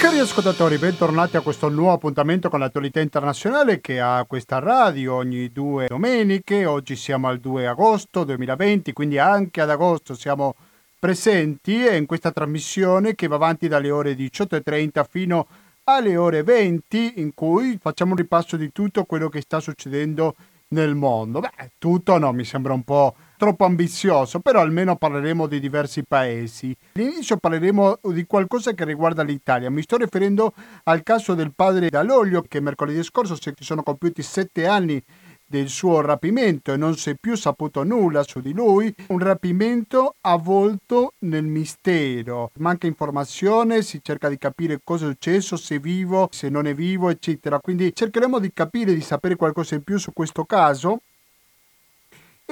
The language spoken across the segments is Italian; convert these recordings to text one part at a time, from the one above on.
Cari ascoltatori, bentornati a questo nuovo appuntamento con l'attualità internazionale che ha questa radio ogni due domeniche. Oggi siamo al 2 agosto 2020, quindi anche ad agosto siamo presenti in questa trasmissione che va avanti dalle ore 18.30 fino alle ore 20 in cui facciamo un ripasso di tutto quello che sta succedendo nel mondo. Beh, tutto no, mi sembra un po' troppo ambizioso, però almeno parleremo di diversi paesi. All'inizio parleremo di qualcosa che riguarda l'Italia. Mi sto riferendo al caso del padre Dall'Olio che mercoledì scorso si sono compiuti sette anni del suo rapimento e non si è più saputo nulla su di lui, un rapimento avvolto nel mistero. Manca informazione, si cerca di capire cosa è successo, se è vivo, se non è vivo, eccetera. Quindi cercheremo di capire, di sapere qualcosa in più su questo caso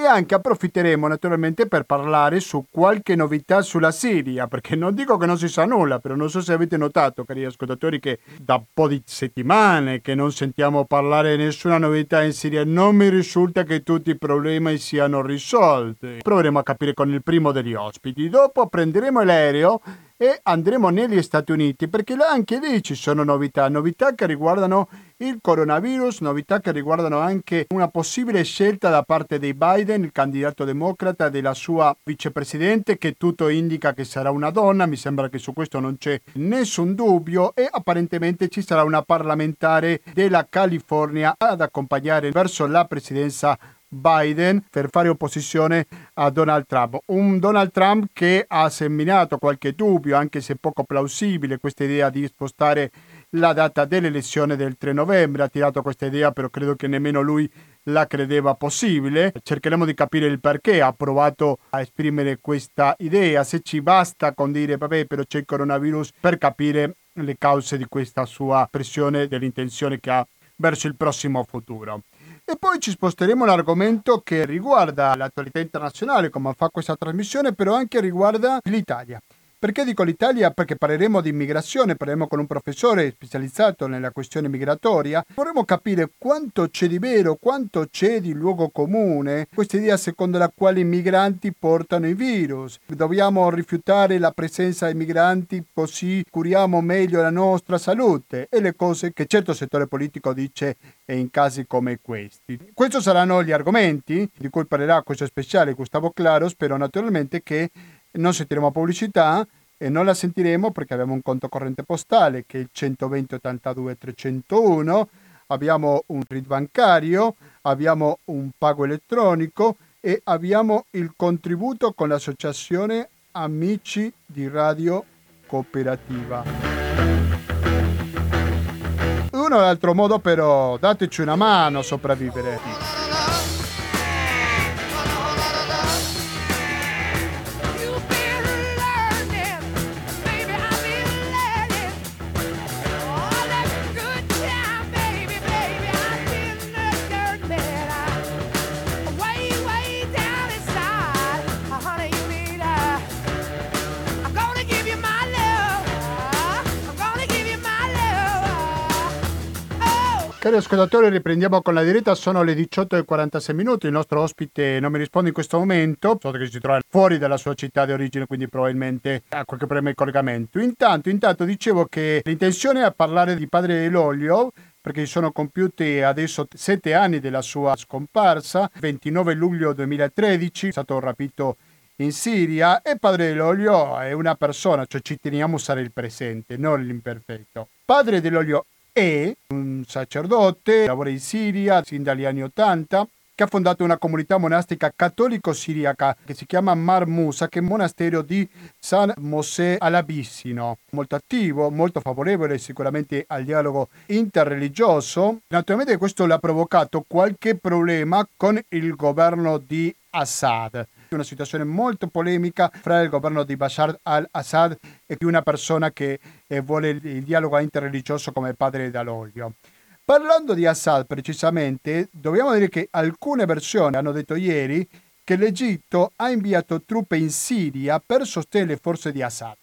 e anche approfitteremo naturalmente per parlare su qualche novità sulla Siria, perché non dico che non si sa nulla, però non so se avete notato, cari ascoltatori, che da un po' di settimane che non sentiamo parlare di nessuna novità in Siria, non mi risulta che tutti i problemi siano risolti. Proveremo a capire con il primo degli ospiti, dopo prenderemo l'aereo e andremo negli Stati Uniti perché anche lì ci sono novità, novità che riguardano il coronavirus, novità che riguardano anche una possibile scelta da parte di Biden, il candidato democrata, della sua vicepresidente che tutto indica che sarà una donna, mi sembra che su questo non c'è nessun dubbio e apparentemente ci sarà una parlamentare della California ad accompagnare verso la presidenza Biden per fare opposizione a Donald Trump. Un Donald Trump che ha seminato qualche dubbio, anche se poco plausibile, questa idea di spostare la data dell'elezione del 3 novembre. Ha tirato questa idea, però credo che nemmeno lui la credeva possibile. Cercheremo di capire il perché ha provato a esprimere questa idea, se ci basta con dire vabbè però c'è il coronavirus per capire le cause di questa sua pressione dell'intenzione che ha verso il prossimo futuro. E poi ci sposteremo un argomento che riguarda l'attualità internazionale, come fa questa trasmissione, però anche riguarda l'Italia. Perché dico l'Italia? Perché parleremo di immigrazione, parleremo con un professore specializzato nella questione migratoria. Vorremmo capire quanto c'è di vero, quanto c'è di luogo comune, questa idea secondo la quale i migranti portano i virus. Dobbiamo rifiutare la presenza dei migranti così curiamo meglio la nostra salute e le cose che certo settore politico dice in casi come questi. Questi saranno gli argomenti di cui parlerà questo speciale Gustavo Claro. Spero naturalmente che non sentiremo pubblicità e non la sentiremo perché abbiamo un conto corrente postale che è il 120 82 301, abbiamo un RID bancario, abbiamo un pago elettronico e abbiamo il contributo con l'associazione Amici di Radio Cooperativa. Uno o l'altro modo però dateci una mano a sopravvivere. Cari ascoltatori, riprendiamo con la diretta, sono le 18.46 minuti, il nostro ospite non mi risponde in questo momento, so che si trova fuori dalla sua città di origine, quindi probabilmente ha qualche problema di collegamento. Intanto, intanto dicevo che l'intenzione è parlare di Padre dell'Olio, perché sono compiuti adesso sette anni della sua scomparsa, 29 luglio 2013, è stato rapito in Siria. E Padre dell'Olio è una persona, cioè ci teniamo a usare il presente, non l'imperfetto. Padre dell'Olio è un sacerdote, lavora in Siria sin dagli anni Ottanta, che ha fondato una comunità monastica cattolico-siriaca che si chiama Mar Musa, che è un monastero di San Mosè all'Abissino. Molto attivo, molto favorevole sicuramente al dialogo interreligioso. Naturalmente questo le ha provocato qualche problema con il governo di Assad una situazione molto polemica fra il governo di Bashar al-Assad e una persona che eh, vuole il dialogo interreligioso come padre dall'olio. Parlando di Assad precisamente, dobbiamo dire che alcune versioni hanno detto ieri che l'Egitto ha inviato truppe in Siria per sostenere le forze di Assad.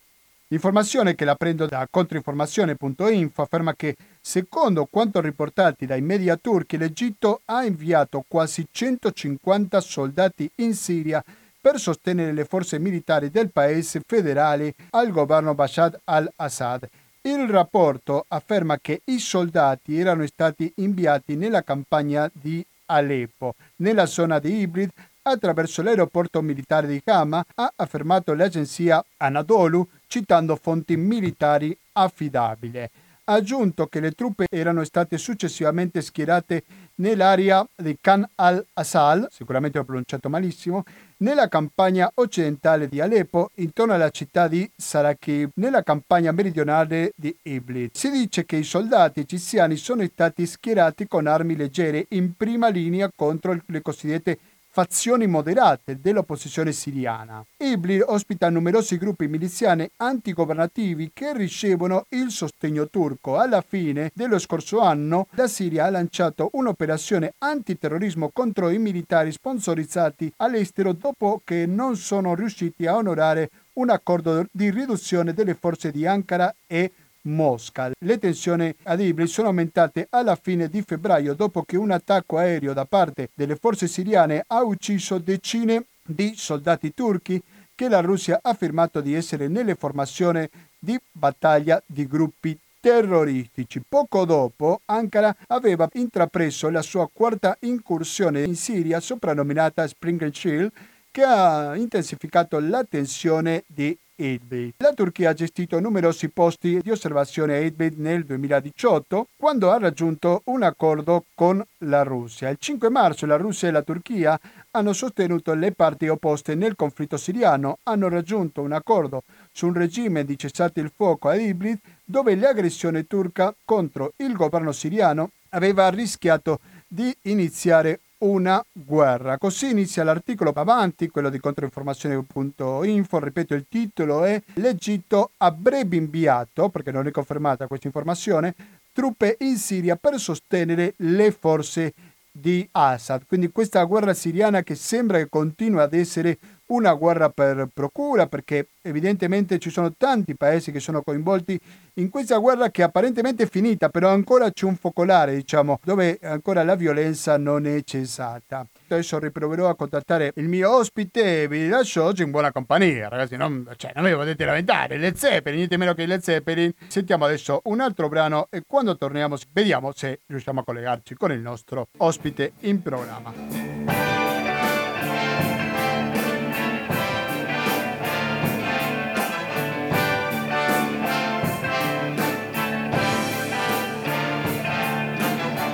L'informazione che la prendo da controinformazione.info afferma che, secondo quanto riportati dai media turchi, l'Egitto ha inviato quasi 150 soldati in Siria per sostenere le forze militari del paese federale al governo Bashar al-Assad Il rapporto afferma che i soldati erano stati inviati nella campagna di Aleppo, nella zona di Ibrid, attraverso l'aeroporto militare di Hama, ha affermato l'agenzia Anadolu, citando fonti militari affidabili. Ha aggiunto che le truppe erano state successivamente schierate nell'area di Khan al-Assal, sicuramente ho pronunciato malissimo, nella campagna occidentale di Aleppo, intorno alla città di Sarakib, nella campagna meridionale di Iblis. Si dice che i soldati egiziani sono stati schierati con armi leggere in prima linea contro le cosiddette fazioni moderate dell'opposizione siriana. Iblis ospita numerosi gruppi miliziani antigovernativi che ricevono il sostegno turco. Alla fine dello scorso anno la Siria ha lanciato un'operazione antiterrorismo contro i militari sponsorizzati all'estero dopo che non sono riusciti a onorare un accordo di riduzione delle forze di Ankara e Mosca. Le tensioni ad Iblis sono aumentate alla fine di febbraio dopo che un attacco aereo da parte delle forze siriane ha ucciso decine di soldati turchi che la Russia ha affermato di essere nelle formazioni di battaglia di gruppi terroristici. Poco dopo Ankara aveva intrapreso la sua quarta incursione in Siria soprannominata Spring Shield che ha intensificato la tensione di Idlib. La Turchia ha gestito numerosi posti di osservazione a Idlib nel 2018 quando ha raggiunto un accordo con la Russia. Il 5 marzo la Russia e la Turchia hanno sostenuto le parti opposte nel conflitto siriano, hanno raggiunto un accordo su un regime di cessate il fuoco a Idlib dove l'aggressione turca contro il governo siriano aveva rischiato di iniziare una guerra. Così inizia l'articolo avanti, quello di controinformazione.info, ripeto il titolo è L'Egitto avrebbe inviato, perché non è confermata questa informazione, truppe in Siria per sostenere le forze di Assad. Quindi questa guerra siriana che sembra che continua ad essere una guerra per procura perché evidentemente ci sono tanti paesi che sono coinvolti in questa guerra che apparentemente è finita, però ancora c'è un focolare, diciamo, dove ancora la violenza non è cessata. Adesso riproverò a contattare il mio ospite e vi lascio oggi in buona compagnia, ragazzi, non, cioè, non vi potete lamentare, Led Zeppelin, niente meno che Led Zeppelin. Sentiamo adesso un altro brano e quando torniamo vediamo se riusciamo a collegarci con il nostro ospite in programma.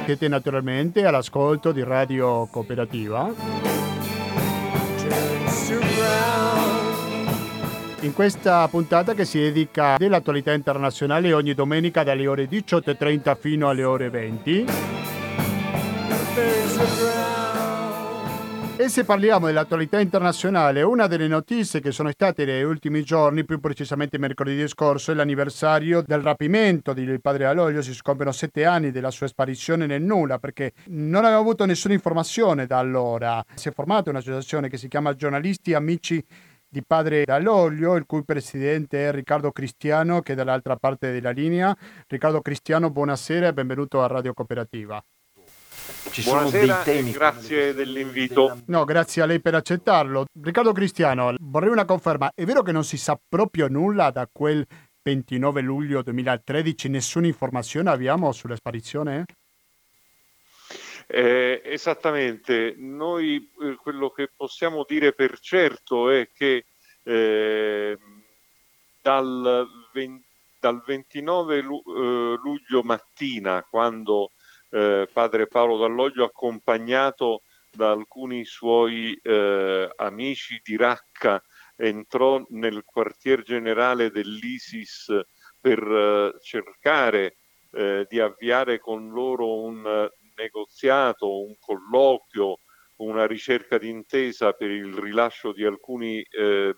Siete naturalmente all'ascolto di Radio Cooperativa. In questa puntata che si dedica dell'attualità internazionale ogni domenica dalle ore 18.30 fino alle ore 20. E se parliamo dell'attualità internazionale, una delle notizie che sono state negli ultimi giorni, più precisamente mercoledì scorso, è l'anniversario del rapimento di padre Aloglio. Si scompiano sette anni della sua sparizione nel nulla perché non aveva avuto nessuna informazione da allora. Si è formata un'associazione che si chiama Giornalisti Amici di padre Dall'Olio, il cui presidente è Riccardo Cristiano, che è dall'altra parte della linea. Riccardo Cristiano, buonasera e benvenuto a Radio Cooperativa. Ci Buonasera sono dei grazie dell'invito. No, grazie a lei per accettarlo. Riccardo Cristiano, vorrei una conferma. È vero che non si sa proprio nulla da quel 29 luglio 2013? Nessuna informazione abbiamo sulla sparizione? Eh, esattamente, noi eh, quello che possiamo dire per certo è che eh, dal, 20, dal, 29 lu, eh, luglio mattina, quando eh, padre Paolo Dall'Oglio accompagnato da alcuni suoi eh, amici di Raqqa entrò nel quartier generale dell'ISIS per eh, cercare eh, di avviare con loro un negoziato, un colloquio, una ricerca d'intesa per il rilascio di alcuni eh,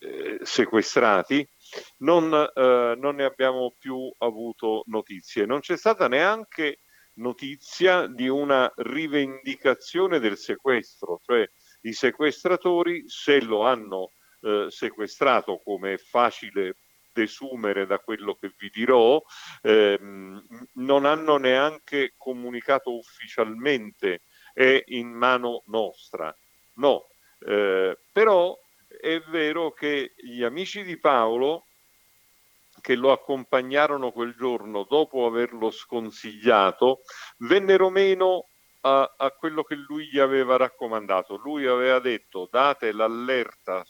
eh, sequestrati, non, eh, non, ne abbiamo più avuto notizie. Non c'è stata neanche notizia di una rivendicazione del sequestro, cioè i sequestratori se lo hanno eh, sequestrato, come è facile desumere da quello che vi dirò, ehm, non hanno neanche comunicato ufficialmente è in mano nostra. No, eh, però è vero che gli amici di Paolo che lo accompagnarono quel giorno dopo averlo sconsigliato vennero meno a, a, quello che lui gli aveva raccomandato. Lui aveva detto date l'allerta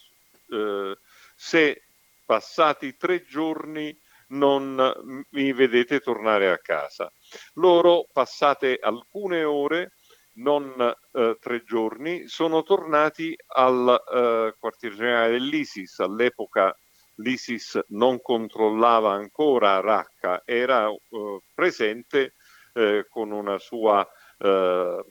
eh, se passati tre giorni non mi vedete tornare a casa. Loro, passate alcune ore, non eh, tre giorni, sono tornati al eh, quartier generale dell'ISIS. All'epoca l'ISIS non controllava ancora Raqqa, era eh, presente eh, con una sua eh,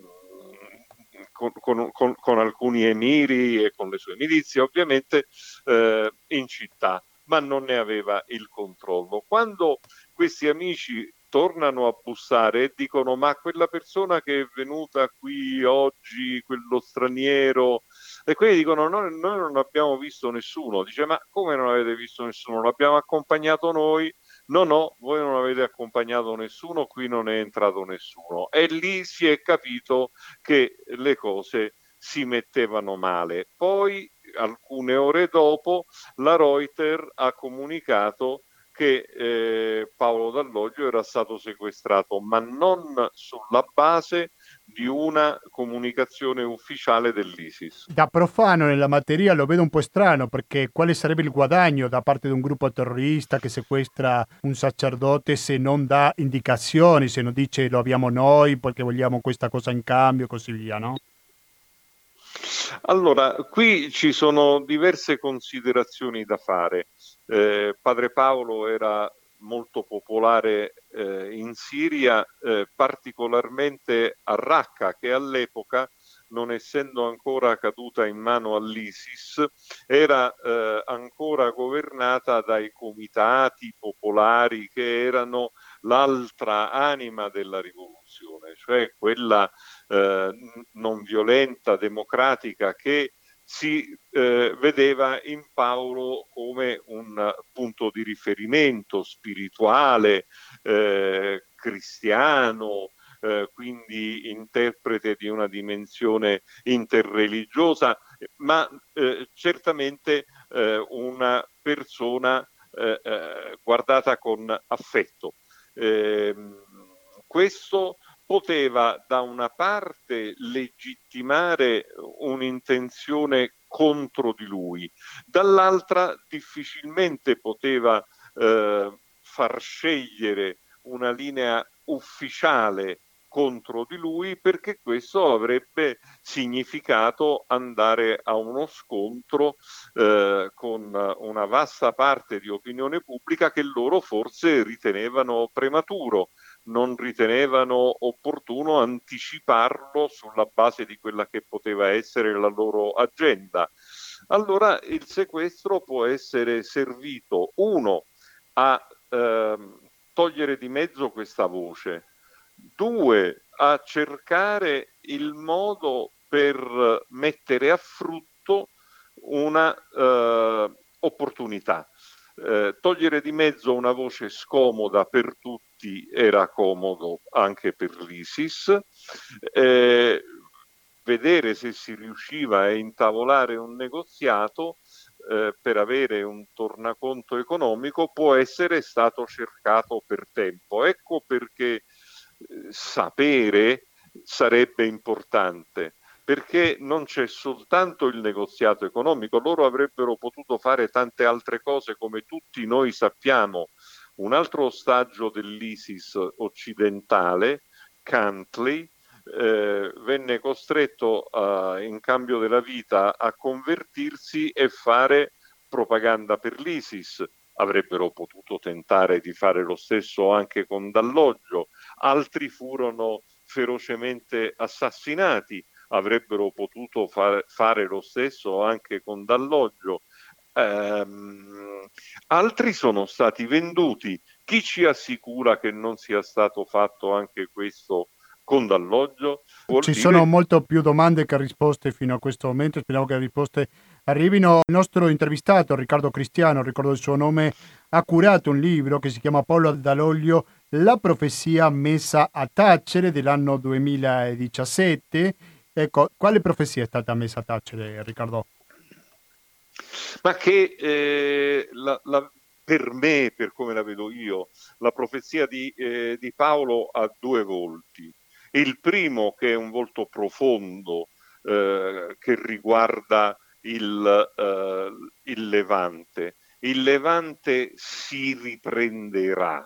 con, con, con, con, alcuni emiri e con le sue milizie, ovviamente eh, in città, ma non ne aveva il controllo. Quando questi amici tornano a bussare e dicono ma quella persona che è venuta qui oggi, quello straniero, e quelli dicono noi, noi non abbiamo visto nessuno, dice ma come non avete visto nessuno? L'abbiamo accompagnato noi, no no, voi non avete accompagnato nessuno, qui non è entrato nessuno. E lì si è capito che le cose si mettevano male. Poi, alcune ore dopo, la Reuters ha comunicato che eh, Paolo Dall'Oglio era stato sequestrato, ma non sulla base di una comunicazione ufficiale dell'ISIS. Da profano nella materia lo vedo un po' strano perché quale sarebbe il guadagno da parte di un gruppo terrorista che sequestra un sacerdote se non dà indicazioni, se non dice lo abbiamo noi perché vogliamo questa cosa in cambio e così via, no? Allora, qui ci sono diverse considerazioni da fare. Eh, padre Paolo era molto popolare eh, in Siria, eh, particolarmente a Raqqa, che all'epoca, non essendo ancora caduta in mano all'ISIS, era eh, ancora governata dai comitati popolari che erano l'altra anima della rivoluzione, cioè quella eh, non violenta, democratica che si eh, vedeva in Paolo come un punto di riferimento spirituale, eh, cristiano, eh, quindi interprete di una dimensione interreligiosa, ma eh, certamente eh, una persona eh, guardata con affetto. Ehm, questo poteva da una parte legittimare un'intenzione contro di lui, dall'altra difficilmente poteva eh, far scegliere una linea ufficiale contro di lui perché questo avrebbe significato andare a uno scontro eh, con una vasta parte di opinione pubblica che loro forse ritenevano prematuro, non ritenevano opportuno anticiparlo sulla base di quella che poteva essere la loro agenda. Allora il sequestro può essere servito, uno, a eh, togliere di mezzo questa voce, Due, a cercare il modo per mettere a frutto una uh, opportunità. Eh, togliere di mezzo una voce scomoda per tutti era comodo anche per l'ISIS, eh, vedere se si riusciva a intavolare un negoziato eh, per avere un tornaconto economico può essere stato cercato per tempo. Ecco perché sapere sarebbe importante perché non c'è soltanto il negoziato economico, loro avrebbero potuto fare tante altre cose come tutti noi sappiamo. Un altro ostaggio dell'ISIS occidentale, Cantley, eh, venne costretto a, in cambio della vita a convertirsi e fare propaganda per l'ISIS. Avrebbero potuto tentare di fare lo stesso anche con Dalloggio, altri furono ferocemente assassinati, avrebbero potuto far, fare lo stesso anche con Dalloggio. Um, altri sono stati venduti. Chi ci assicura che non sia stato fatto anche questo con Dalloggio? Vuol ci dire... sono molto più domande che risposte fino a questo momento. Speriamo che le risposte arrivino. Il nostro intervistato, Riccardo Cristiano, ricordo il suo nome, ha curato un libro che si chiama Paolo Dall'Oglio la profezia messa a tacere dell'anno 2017. Ecco, quale profezia è stata messa a tacere, Riccardo? Ma che eh, la, la, per me, per come la vedo io, la profezia di, eh, di Paolo ha due volti. Il primo che è un volto profondo eh, che riguarda il, eh, il Levante. Il Levante si riprenderà.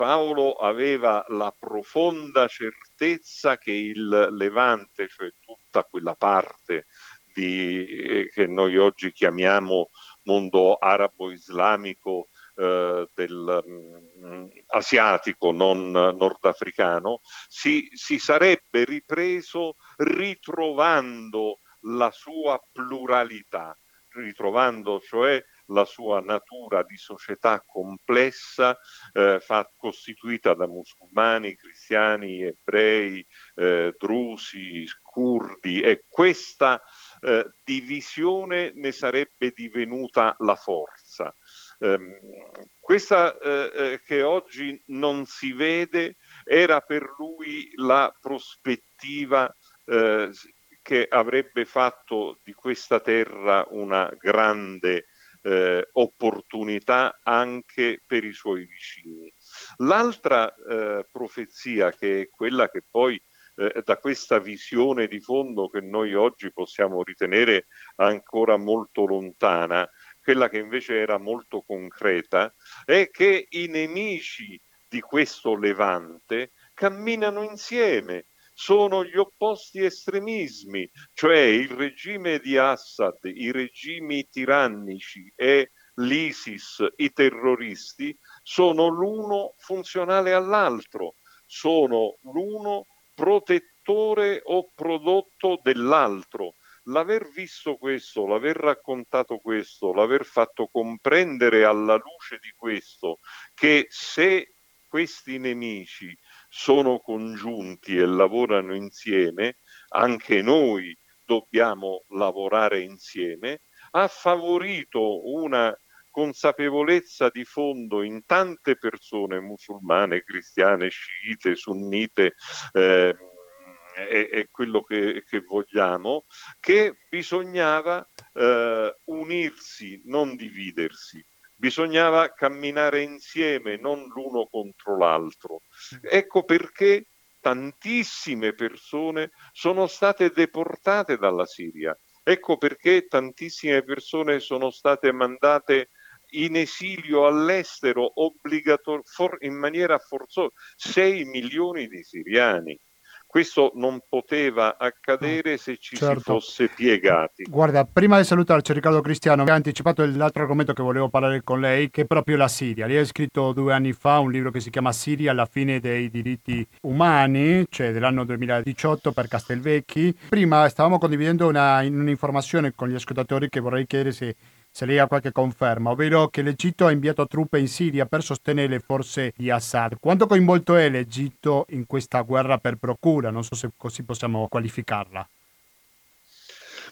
Paolo aveva la profonda certezza che il Levante, cioè tutta quella parte di, eh, che noi oggi chiamiamo mondo arabo-islamico eh, del, mm, asiatico, non nordafricano, si, si sarebbe ripreso ritrovando la sua pluralità, ritrovando cioè la sua natura di società complessa, eh, fa, costituita da musulmani, cristiani, ebrei, eh, drusi, curdi e questa eh, divisione ne sarebbe divenuta la forza. Um, questa eh, eh, che oggi non si vede era per lui la prospettiva eh, che avrebbe fatto di questa terra una grande eh, opportunità anche per i suoi vicini. L'altra eh, profezia, che è quella che poi eh, da questa visione di fondo che noi oggi possiamo ritenere ancora molto lontana, quella che invece era molto concreta, è che i nemici di questo Levante camminano insieme, sono gli opposti estremismi, cioè il regime di Assad, i regimi tirannici e l'ISIS, i terroristi, sono l'uno funzionale all'altro, sono l'uno protettore o prodotto dell'altro. L'aver visto questo, l'aver raccontato questo, l'aver fatto comprendere alla luce di questo che se questi nemici sono congiunti e lavorano insieme, anche noi dobbiamo lavorare insieme, ha favorito una consapevolezza di fondo in tante persone musulmane, cristiane, sciite, sunnite, eh, è, è, quello che, che, vogliamo, che bisognava eh, unirsi, non dividersi. Bisognava camminare insieme, non l'uno contro l'altro. Ecco perché tantissime persone sono state deportate dalla Siria. Ecco perché tantissime persone sono state mandate in esilio all'estero obbligator- for- in maniera forzosa 6 milioni di siriani. Questo non poteva accadere se ci certo. si fosse piegati. Guarda, prima di salutarci Riccardo Cristiano, mi ha anticipato l'altro argomento che volevo parlare con lei, che è proprio la Siria. Lei ha scritto due anni fa un libro che si chiama Siria alla fine dei diritti umani, cioè dell'anno 2018 per Castelvecchi. Prima stavamo condividendo una, un'informazione con gli ascoltatori che vorrei chiedere se se lei ha qualche conferma, ovvero che l'Egitto ha inviato truppe in Siria per sostenere le forze di Assad. Quanto coinvolto è l'Egitto in questa guerra per procura? Non so se così possiamo qualificarla.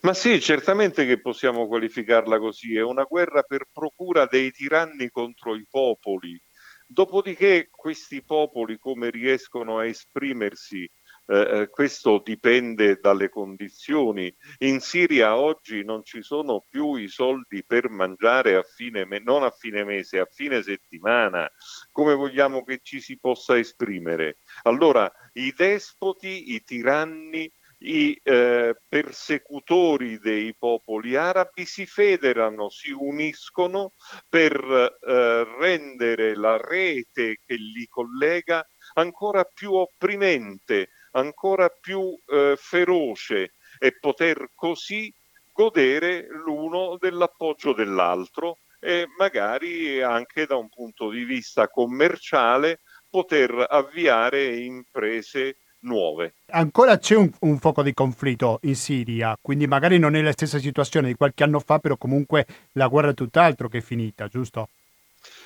Ma sì, certamente che possiamo qualificarla così, è una guerra per procura dei tiranni contro i popoli. Dopodiché questi popoli come riescono a esprimersi eh, eh, questo dipende dalle condizioni. In Siria oggi non ci sono più i soldi per mangiare a fine me- non a fine mese, a fine settimana. Come vogliamo che ci si possa esprimere? Allora, i despoti, i tiranni, i eh, persecutori dei popoli arabi si federano, si uniscono per eh, rendere la rete che li collega ancora più opprimente, ancora più eh, feroce e poter così godere l'uno dell'appoggio dell'altro e magari anche da un punto di vista commerciale poter avviare imprese nuove. Ancora c'è un, un, fuoco di conflitto in Siria, quindi magari non è la stessa situazione di qualche anno fa, però comunque la guerra è tutt'altro che finita, giusto?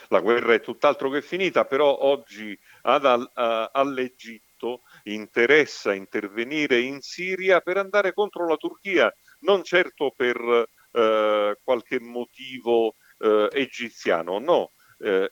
La guerra è tutt'altro che finita, però oggi ad, uh, all'Egitto interessa intervenire in Siria per andare contro la Turchia, non certo per uh, qualche motivo uh, egiziano, no,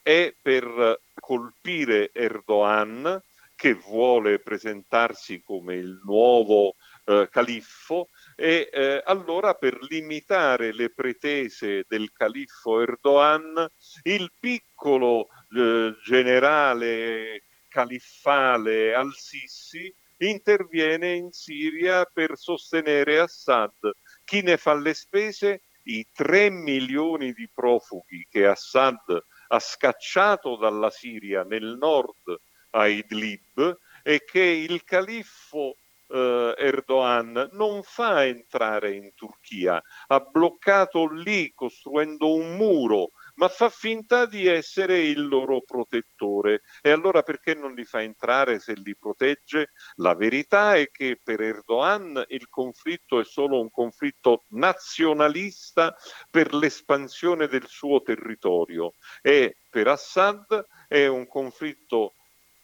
è per colpire Erdogan che vuole presentarsi come il nuovo eh, califfo e eh, allora allora per limitare le pretese del califfo Erdogan, il piccolo eh, generale califfale al-Sisi interviene in Siria per sostenere Assad. Chi ne fa le spese? I 3 milioni di profughi che Assad ha scacciato dalla Siria nel nord a Idlib e che il califfo eh, Erdogan non fa entrare in Turchia, ha bloccato lì costruendo un muro, ma fa finta di essere il loro protettore. E allora perché non li fa entrare se li protegge? La verità è che per Erdogan il conflitto è solo un conflitto nazionalista per l'espansione del suo territorio e per Assad è un conflitto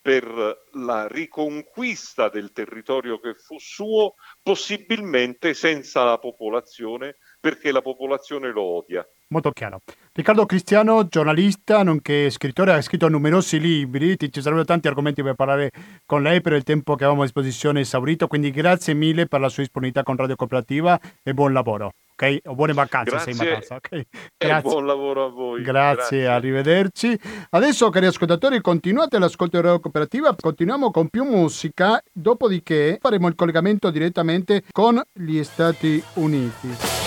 per la riconquista del territorio che fu suo, possibilmente senza la popolazione, perché la popolazione lo odia. Molto chiaro. Riccardo Cristiano, giornalista, nonché scrittore, ha scritto numerosi libri, ci sarebbero tanti argomenti per parlare con lei, però il tempo che avevamo a disposizione è esaurito, quindi grazie mille per la sua disponibilità con Radio Cooperativa e buon lavoro. Ok? O buone vacanze grazie, sei in vacanza. Okay? Grazie. buon lavoro a voi. Grazie, grazie, arrivederci. Adesso, cari ascoltatori, continuate l'ascolto di Radio Cooperativa, continuiamo con più musica, dopodiché faremo il collegamento direttamente con gli Stati Uniti.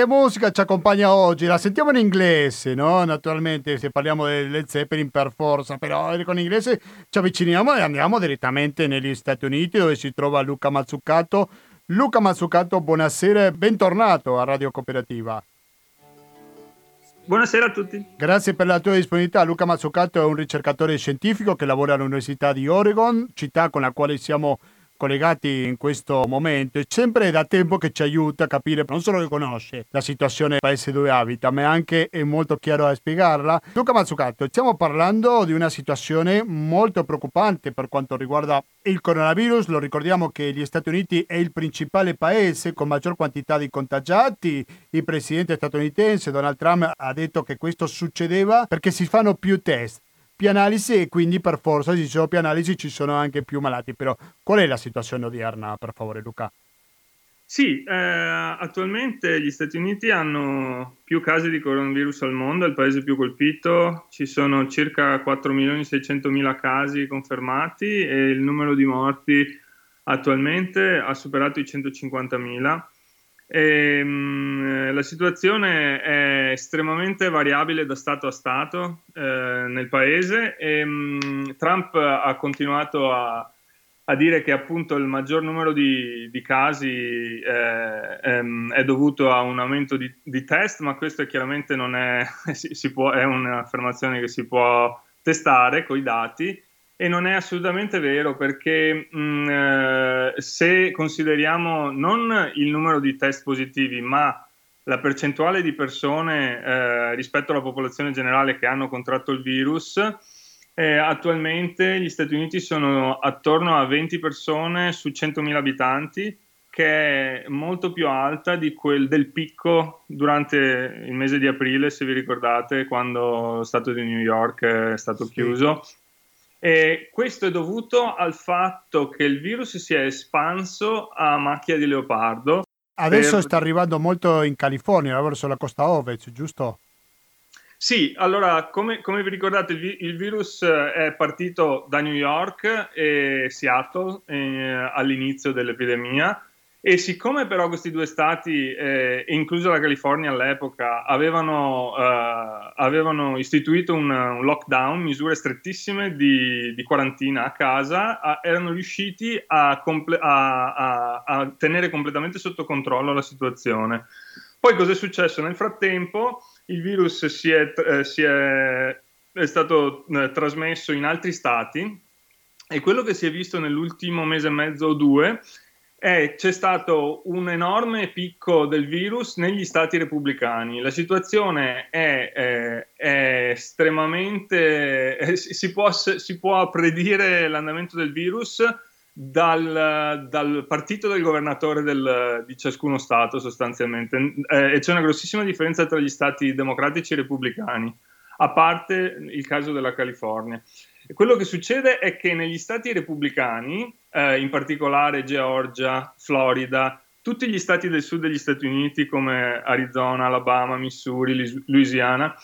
Che musica ci accompagna oggi? La sentiamo in inglese, no? Naturalmente se parliamo del Led Zeppelin per forza, però con l'inglese ci avviciniamo e andiamo direttamente negli Stati Uniti dove si trova Luca Mazzucato. Luca Mazzucato, buonasera e bentornato a Radio Cooperativa. Buonasera a tutti. Grazie per la tua disponibilità. Luca Mazzucato è un ricercatore scientifico che lavora all'Università di Oregon, città con la quale siamo collegati in questo momento è sempre da tempo che ci aiuta a capire, non solo che conosce la situazione del paese dove abita, ma anche è molto chiaro a spiegarla. Luca Mazzucato, stiamo parlando di una situazione molto preoccupante per quanto riguarda il coronavirus. Lo ricordiamo che gli Stati Uniti è il principale paese con maggior quantità di contagiati. Il presidente statunitense Donald Trump ha detto che questo succedeva perché si fanno più test analisi e quindi per forza se ci sono più ci sono anche più malati. Però qual è la situazione odierna, per favore Luca? Sì, eh, attualmente gli Stati Uniti hanno più casi di coronavirus al mondo, è il paese più colpito, ci sono circa 4.600.000 casi confermati e il numero di morti attualmente ha superato i 150.000 e, ehm, la situazione è estremamente variabile da Stato a Stato eh, nel paese. E mh, Trump ha continuato a, a, dire che appunto il maggior numero di, di casi eh, ehm, è dovuto a un aumento di, di, test, ma questo chiaramente non è, si, si può, è un'affermazione che si può testare con i dati e non è assolutamente vero perché mh, mm, eh, se consideriamo non il numero di test positivi, ma la percentuale di persone eh, rispetto alla popolazione generale che hanno contratto il virus, eh, attualmente gli Stati Uniti sono attorno a 20 persone su 100.000 abitanti, che è molto più alta di quel del picco durante il mese di aprile, se vi ricordate, quando lo Stato di New York è stato sì. chiuso e questo è dovuto al fatto che il virus si è espanso a macchia di leopardo. Adesso per... sta arrivando molto in California, verso la costa ovest, giusto? Sì, allora, come, come vi ricordate, il, il, virus è partito da New York e Seattle eh, all'inizio dell'epidemia e siccome però questi due stati, eh, inclusa la California all'epoca, avevano, eh, avevano istituito un, un, lockdown, misure strettissime di, di quarantina a casa, a, erano riusciti a, comple- a, a, tenere completamente sotto controllo la situazione. Poi cosa è successo? Nel frattempo il virus si è, eh, si è, è stato eh, trasmesso in altri stati e quello che si è visto nell'ultimo mese e mezzo o due è c'è stato un enorme picco del virus negli stati repubblicani. La situazione è, è, è estremamente... È, si, può, si, può, predire l'andamento del virus dal, dal partito del governatore del, di ciascuno Stato sostanzialmente eh, e c'è una grossissima differenza tra gli Stati democratici e repubblicani, a parte il caso della California. E quello che succede è che negli Stati repubblicani, eh, in particolare Georgia, Florida, tutti gli stati del sud degli Stati Uniti come Arizona, Alabama, Missouri, Louisiana,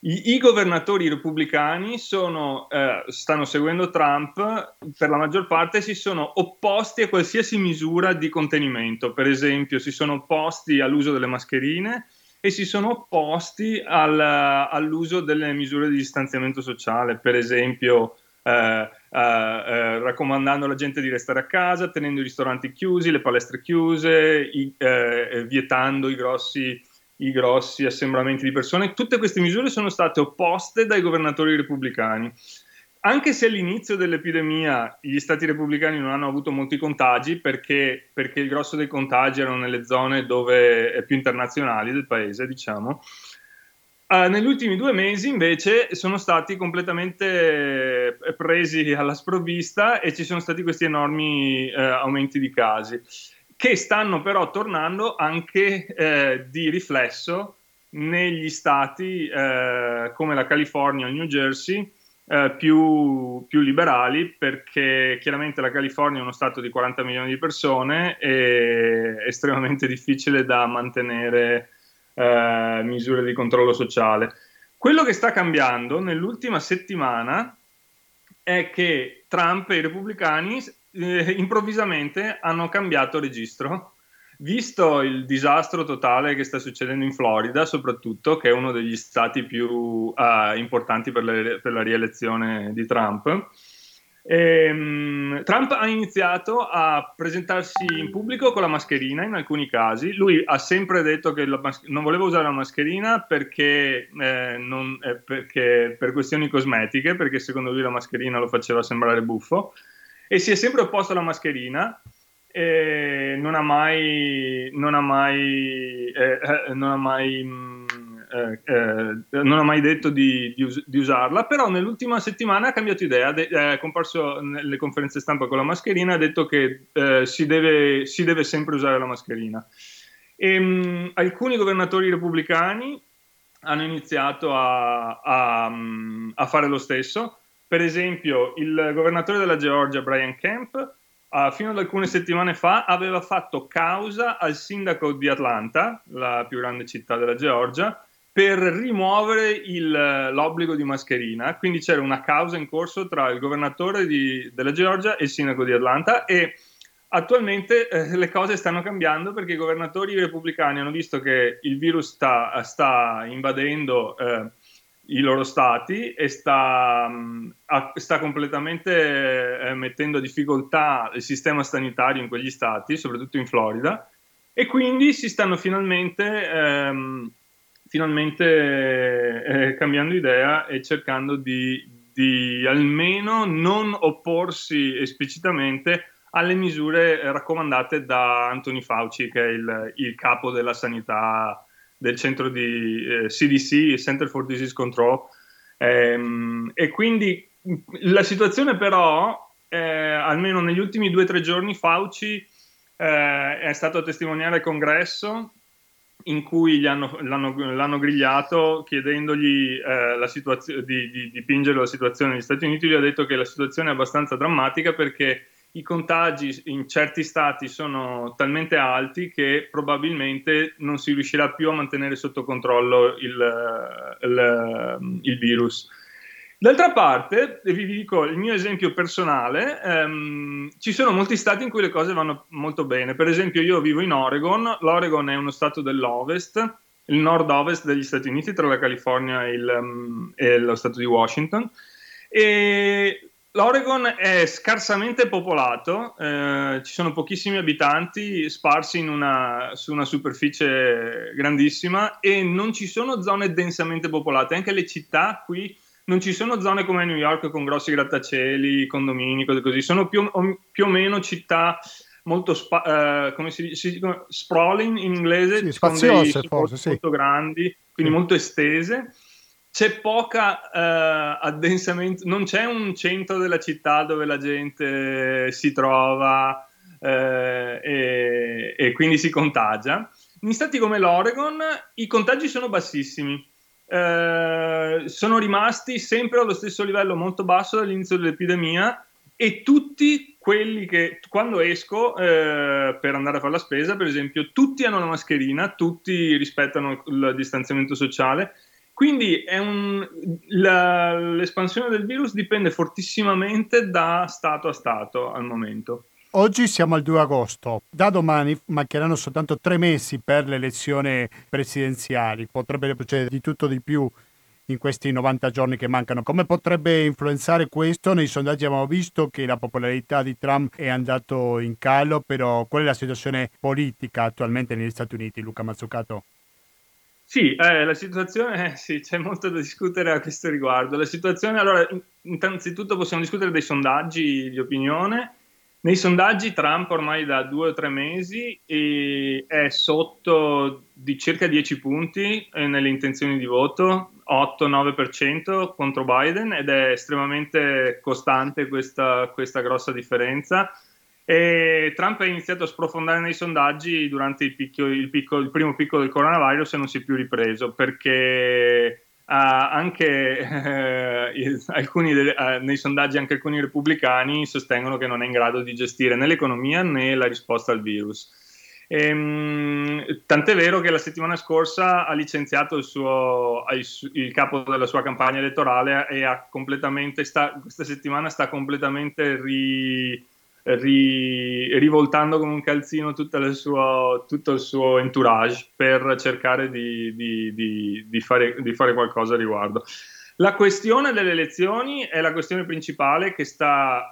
i, governatori repubblicani sono, eh, stanno seguendo Trump, per la maggior parte si sono opposti a qualsiasi misura di contenimento, per esempio si sono opposti all'uso delle mascherine e si sono opposti al, all'uso delle misure di distanziamento sociale, per esempio eh, eh, eh, raccomandando alla gente di restare a casa, tenendo i ristoranti chiusi, le palestre chiuse, i, eh, vietando i grossi i grossi assembramenti di persone. Tutte queste misure sono state opposte dai governatori repubblicani. Anche se all'inizio dell'epidemia gli stati repubblicani non hanno avuto molti contagi perché, perché il grosso dei contagi erano nelle zone dove, più internazionali del paese, diciamo, Uh, negli ultimi due mesi invece sono stati completamente presi alla sprovvista e ci sono stati questi enormi uh, aumenti di casi che stanno però tornando anche eh, di riflesso negli stati eh, come la California o il New Jersey eh, più, più, liberali perché chiaramente la California è uno stato di 40 milioni di persone e estremamente difficile da mantenere eh, misure di controllo sociale. Quello che sta cambiando nell'ultima settimana è che Trump e i repubblicani eh, improvvisamente hanno cambiato registro. Visto il disastro totale che sta succedendo in Florida, soprattutto, che è uno degli stati più uh, importanti per, le, per, la rielezione di Trump, ehm, Trump ha iniziato a presentarsi in pubblico con la mascherina in alcuni casi. Lui ha sempre detto che mas- non voleva usare la mascherina perché, eh, non, eh, perché per questioni cosmetiche, perché secondo lui la mascherina lo faceva sembrare buffo e si è sempre opposto alla mascherina. E non ha mai, non ha mai, eh, eh non ha mai, mm, eh, eh, non ha mai detto di, di, us- di, usarla, però nell'ultima settimana ha cambiato idea, de- è comparso nelle conferenze stampa con la mascherina, ha detto che eh, si deve, si, deve, sempre usare la mascherina. E, mh, mm, alcuni governatori repubblicani hanno iniziato a, a, a fare lo stesso per esempio, il governatore della Georgia, Brian Kemp, uh, fino ad alcune settimane fa aveva fatto causa al sindaco di Atlanta, la più grande città della Georgia, per rimuovere il, l'obbligo di mascherina. Quindi c'era una causa in corso tra il governatore di, della Georgia e il sindaco di Atlanta e attualmente eh, le cose stanno cambiando perché i governatori repubblicani hanno visto che il virus sta, sta invadendo eh, i loro stati e sta, mm, sta completamente eh, mettendo a difficoltà il sistema sanitario in quegli stati, soprattutto in Florida, e quindi si stanno finalmente, ehm, finalmente eh, cambiando idea e cercando di, di, almeno non opporsi esplicitamente alle misure raccomandate da Anthony Fauci, che è il, il capo della sanità del centro di eh, CDC, Center for Disease Control. Ehm, e quindi la situazione però, eh, almeno negli ultimi due o tre giorni, Fauci eh, è stato a testimoniare al congresso in cui hanno, l'hanno, l'hanno, grigliato chiedendogli eh, la situazio- di, di, di pingere la situazione negli Stati Uniti. Gli ha detto che la situazione è abbastanza drammatica perché i contagi in certi stati sono talmente alti che probabilmente non si riuscirà più a mantenere sotto controllo il, il, il virus. D'altra parte, vi dico il mio esempio personale, ehm, ci sono molti stati in cui le cose vanno molto bene. Per esempio, io vivo in Oregon, l'Oregon è uno stato dell'ovest, il nord-ovest degli Stati Uniti, tra la California e, il, um, e lo stato di Washington. E L'Oregon è scarsamente popolato, eh, ci sono pochissimi abitanti sparsi una, su una superficie grandissima e non ci sono zone densamente popolate, anche le città qui non ci sono zone come New York con grossi grattacieli, condomini, cose così, sono più, più o meno città molto spa- uh, come si dice, sprawling in inglese, sì, spaziose, forse, molto, sì. molto grandi, quindi sì. molto estese. C'è poca uh, addensamento, non c'è un centro della città dove la gente si trova uh, e, e quindi si contagia. In stati come l'Oregon i contagi sono bassissimi. Eh, sono rimasti sempre allo stesso livello molto basso dall'inizio dell'epidemia e tutti quelli che quando esco eh, per andare a fare la spesa, per esempio, tutti hanno la mascherina, tutti rispettano il distanziamento sociale. Quindi un, la, l'espansione del virus dipende fortissimamente da stato a stato al momento. Oggi siamo al 2 agosto, da domani mancheranno soltanto tre mesi per le elezioni presidenziali, potrebbe succedere di tutto di più in questi 90 giorni che mancano. Come potrebbe influenzare questo? Nei sondaggi abbiamo visto che la popolarità di Trump è andato in calo, però qual è la situazione politica attualmente negli Stati Uniti, Luca Mazzucato? Sì, eh, la situazione, eh, sì, c'è molto da discutere a questo riguardo. La situazione, allora, innanzitutto possiamo discutere dei sondaggi di opinione. Nei sondaggi Trump ormai da due o tre mesi è sotto di circa 10 punti eh, nelle intenzioni di voto, 8-9% contro Biden ed è estremamente costante questa, questa grossa differenza. E Trump ha iniziato a sprofondare nei sondaggi durante il, picco, il, picco, il primo picco del coronavirus e non si è più ripreso perché anche uh, alcuni de- uh, nei sondaggi anche alcuni repubblicani sostengono che non è in grado di gestire né l'economia né la risposta al virus. Ehm, tant'è vero che la settimana scorsa ha licenziato il, suo, il capo della sua campagna elettorale e ha completamente sta, questa settimana sta completamente ri, ri, rivoltando come un calzino suo, tutto il suo entourage per cercare di, di, di, di, fare, fare qualcosa a riguardo. La questione delle elezioni è la questione principale che sta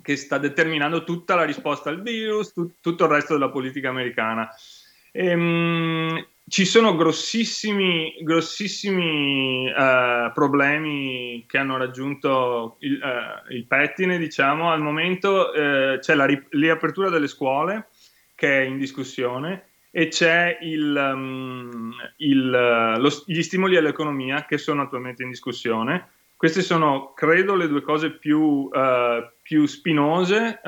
che sta determinando tutta la risposta al virus, tu, tutto il resto della politica americana. Ehm, ci sono grossissimi, grossissimi uh, problemi che hanno raggiunto il, uh, il pettine, diciamo. Al momento uh, c'è la ri- riapertura delle scuole che è in discussione e c'è il, um, il, lo, gli stimoli all'economia che sono attualmente in discussione. Queste sono, credo, le due cose più, più spinose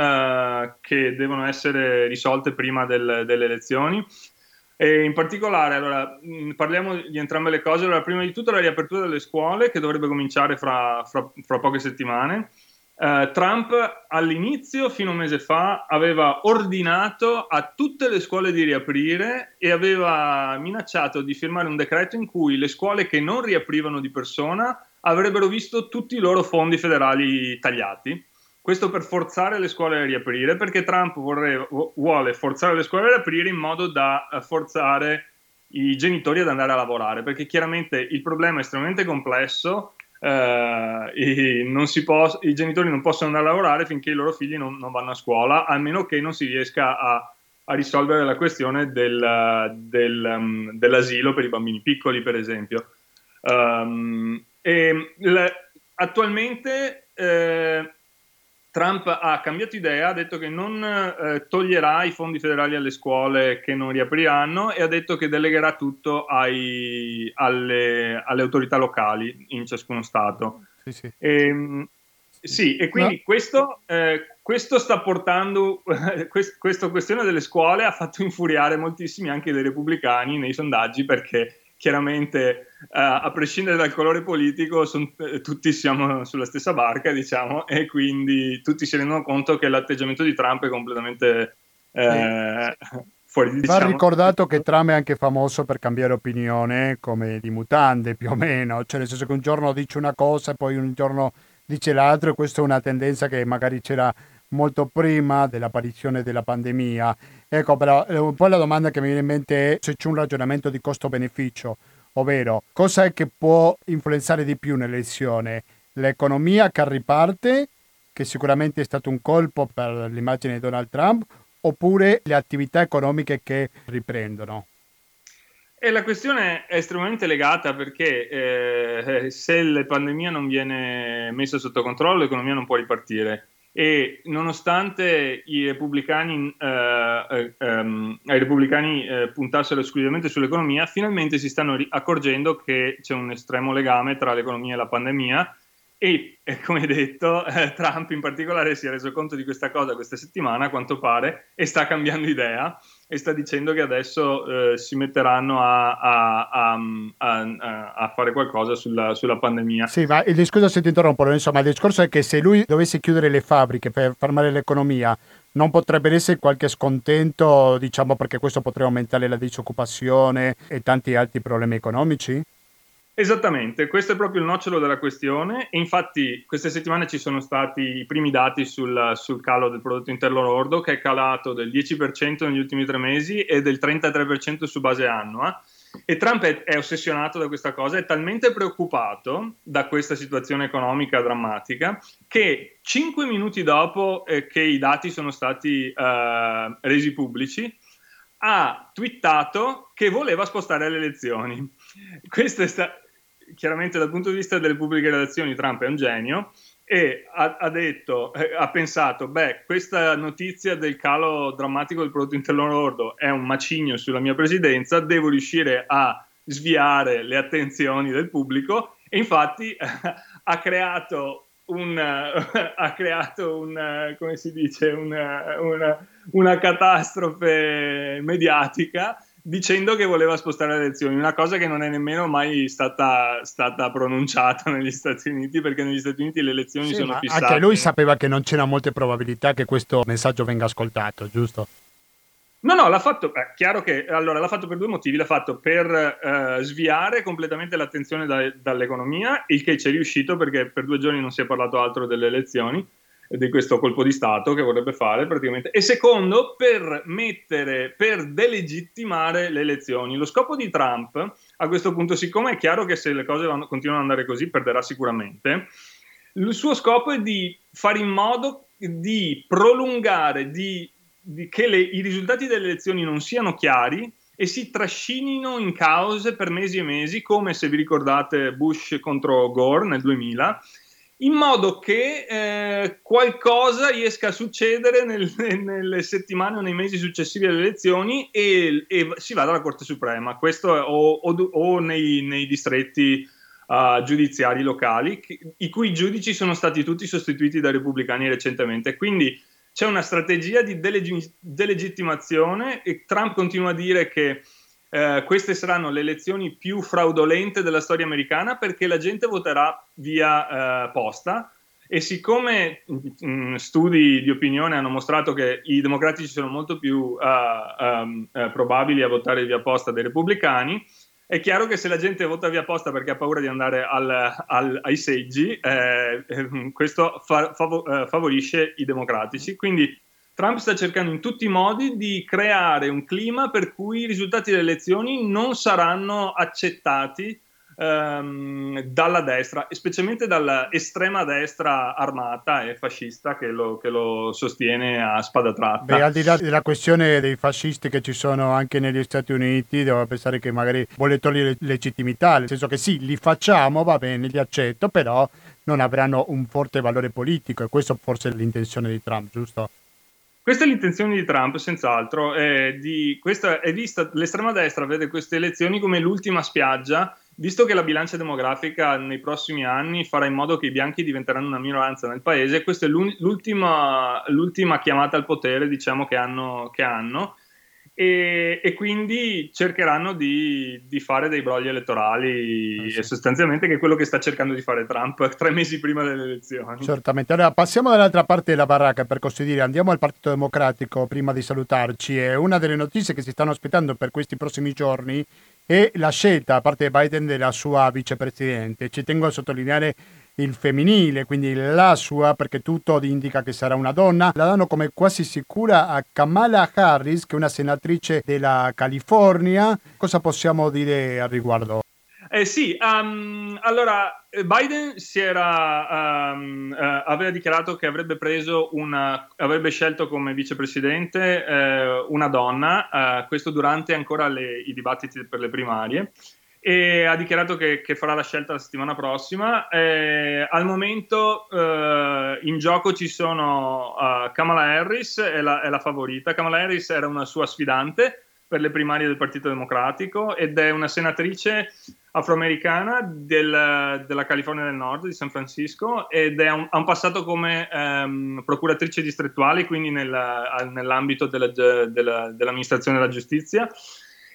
che devono essere risolte prima del, delle elezioni. E in particolare, allora, parliamo di entrambe le cose. Allora, prima di tutto la riapertura delle scuole, che dovrebbe cominciare fra, fra, fra poche settimane. Uh, Trump all'inizio, fino a un mese fa, aveva ordinato a tutte le scuole di riaprire e aveva minacciato di firmare un decreto in cui le scuole che non riaprivano di persona avrebbero visto tutti i loro fondi federali tagliati. Questo per forzare le scuole a riaprire, perché Trump vorrebbe, vuole forzare le scuole a riaprire in modo da eh, forzare i genitori ad andare a lavorare, perché chiaramente il problema è estremamente complesso, eh, può, i, genitori non possono andare a lavorare finché i loro figli non, non vanno a scuola, a meno che non si riesca a, a risolvere la questione del, del, um, dell'asilo per i bambini piccoli, per esempio. Um, e, le, attualmente eh, Trump ha cambiato idea, ha detto che non eh, toglierà i fondi federali alle scuole che non riapriranno e ha detto che delegherà tutto ai, alle, alle, autorità locali in ciascuno Stato. Sì, sì. E, ehm, sì, e quindi no. questo, eh, questo, sta portando, questa questione delle scuole ha fatto infuriare moltissimi anche dei repubblicani nei sondaggi perché chiaramente a prescindere dal colore politico son, eh, tutti siamo sulla stessa barca diciamo e quindi tutti si rendono conto che l'atteggiamento di Trump è completamente eh, sì. fuori di diciamo. Va ricordato che Trump è anche famoso per cambiare opinione come di mutande più o meno cioè nel senso che un giorno dice una cosa e poi un giorno dice l'altro e questa è una tendenza che magari c'era molto prima dell'apparizione della pandemia. Ecco, però eh, poi la domanda che mi viene in mente è se c'è un ragionamento di costo-beneficio, ovvero cosa è che può influenzare di più nell'elezione? L'economia che riparte, che sicuramente è stato un colpo per l'immagine di Donald Trump, oppure le attività economiche che riprendono? E la questione è estremamente legata perché eh, se la pandemia non viene messa sotto controllo, l'economia non può ripartire e nonostante i repubblicani, eh, eh, ehm, i repubblicani eh, puntassero esclusivamente sull'economia, finalmente si stanno ri- accorgendo che c'è un estremo legame tra l'economia e la pandemia. E, come detto, eh, Trump in particolare si è reso conto di questa cosa questa settimana, a quanto pare, e sta cambiando idea e sta dicendo che adesso eh, si metteranno a, a, a, a, fare qualcosa sulla, sulla pandemia. Sì, ma il discorso, se ti interrompo, insomma, il discorso è che se lui dovesse chiudere le fabbriche per fermare l'economia, non potrebbe essere qualche scontento, diciamo, perché questo potrebbe aumentare la disoccupazione e tanti altri problemi economici? Esattamente, questo è proprio il nocciolo della questione e infatti queste settimane ci sono stati i primi dati sul, sul, calo del prodotto interno lordo che è calato del 10% negli ultimi tre mesi e del 33% su base annua e Trump è, è, ossessionato da questa cosa, è talmente preoccupato da questa situazione economica drammatica che cinque minuti dopo eh, che i dati sono stati eh, resi pubblici ha twittato che voleva spostare le elezioni. Questo è stato chiaramente dal punto di vista delle pubbliche relazioni Trump è un genio e ha, ha, detto, eh, ha pensato, beh, questa notizia del calo drammatico del prodotto interno lordo è un macigno sulla mia presidenza, devo riuscire a sviare le attenzioni del pubblico. E infatti ha creato un, ha creato un, come si dice, una, una, una catastrofe mediatica dicendo che voleva spostare le elezioni, una cosa che non è nemmeno mai stata, stata pronunciata negli Stati Uniti, perché negli Stati Uniti le elezioni sì, sono fissate. Anche lui sapeva che non c'era molte probabilità che questo messaggio venga ascoltato, giusto? No, no, l'ha fatto, è chiaro che, allora, l'ha fatto per due motivi, l'ha fatto per eh, sviare completamente l'attenzione da, dall'economia, il che ci è riuscito perché per due giorni non si è parlato altro delle elezioni, di questo colpo di Stato che vorrebbe fare praticamente, e secondo per mettere, per delegittimare le elezioni. Lo scopo di Trump a questo punto, siccome è chiaro che se le cose vanno, continuano ad andare così, perderà sicuramente, il suo scopo è di fare in modo di prolungare, di, di che le, i risultati delle elezioni non siano chiari e si trascinino in cause per mesi e mesi, come se vi ricordate Bush contro Gore nel 2000, in modo che eh, qualcosa riesca a succedere nel, nelle settimane o nei mesi successivi alle elezioni e, e si vada alla Corte Suprema, questo è, o, o, o nei, nei, distretti uh, giudiziari locali, i cui giudici sono stati tutti sostituiti dai repubblicani recentemente. Quindi c'è una strategia di deleg- delegittimazione e Trump continua a dire che eh, queste saranno le elezioni più fraudolente della storia americana perché la gente voterà via eh, posta e siccome mh, mm, studi di opinione hanno mostrato che i democratici sono molto più uh, um, uh, probabili a votare via posta dei repubblicani, è chiaro che se la gente vota via posta perché ha paura di andare al, al, ai seggi, eh, eh questo fa, fav- favorisce i democratici. Quindi Trump sta cercando in tutti i modi di creare un clima per cui i risultati delle elezioni non saranno accettati ehm, dalla destra, specialmente dall'estrema destra armata e fascista che lo, che lo, sostiene a spada tratta. Beh, al di là della questione dei fascisti che ci sono anche negli Stati Uniti, devo pensare che magari vuole togliere legittimità, nel senso che sì, li facciamo, va bene, li accetto, però non avranno un forte valore politico e questo forse è l'intenzione di Trump, giusto? Questa è l'intenzione di Trump, senz'altro. È di, questa è vista, l'estrema destra vede queste elezioni come l'ultima spiaggia, visto che la bilancia demografica nei prossimi anni farà in modo che i bianchi diventeranno una minoranza nel paese. Questa è l'ultima, l'ultima chiamata al potere, diciamo, che hanno. Che hanno e, e, quindi cercheranno di, di, fare dei brogli elettorali, ah, sì. sostanzialmente che è quello che sta cercando di fare Trump tre mesi prima delle elezioni. Certamente. Allora passiamo dall'altra parte della baracca per così dire, andiamo al Partito Democratico prima di salutarci e una delle notizie che si stanno aspettando per questi prossimi giorni è la scelta da parte di Biden della sua vicepresidente. Ci tengo a sottolineare il femminile, quindi la sua, perché tutto indica che sarà una donna. La danno come quasi sicura a Kamala Harris, che è una senatrice della California. Cosa possiamo dire al riguardo? Eh sì, um, allora Biden era, um, uh, aveva dichiarato che avrebbe, una, avrebbe scelto come vicepresidente uh, una donna, uh, questo durante ancora le, i dibattiti per le primarie e ha dichiarato che, che, farà la scelta la settimana prossima. Eh, al momento eh, in gioco ci sono uh, Kamala Harris, è la, è la, favorita. Kamala Harris era una sua sfidante per le primarie del Partito Democratico ed è una senatrice afroamericana del, della California del Nord, di San Francisco, ed un, ha un passato come ehm, procuratrice distrettuale, quindi nel, nell'ambito della, della, dell'amministrazione della giustizia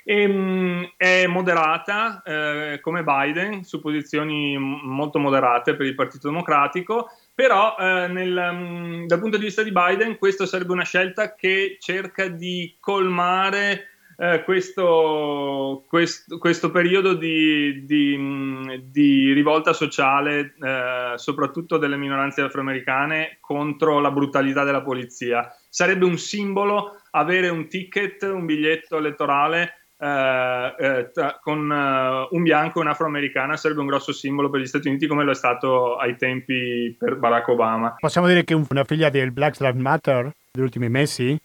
e, ehm, è moderata eh, come Biden su posizioni molto moderate per il Partito Democratico, però eh, nel, um, dal punto di vista di Biden questa sarebbe una scelta che cerca di colmare eh, questo, questo, questo, periodo di, di, di rivolta sociale, eh, soprattutto delle minoranze afroamericane, contro la brutalità della polizia. Sarebbe un simbolo avere un ticket, un biglietto elettorale eh, eh, con uh, un bianco e un'afroamericana sarebbe un grosso simbolo per gli Stati Uniti come lo è stato ai tempi per Barack Obama. Possiamo dire che una figlia del Black Lives Matter degli ultimi mesi?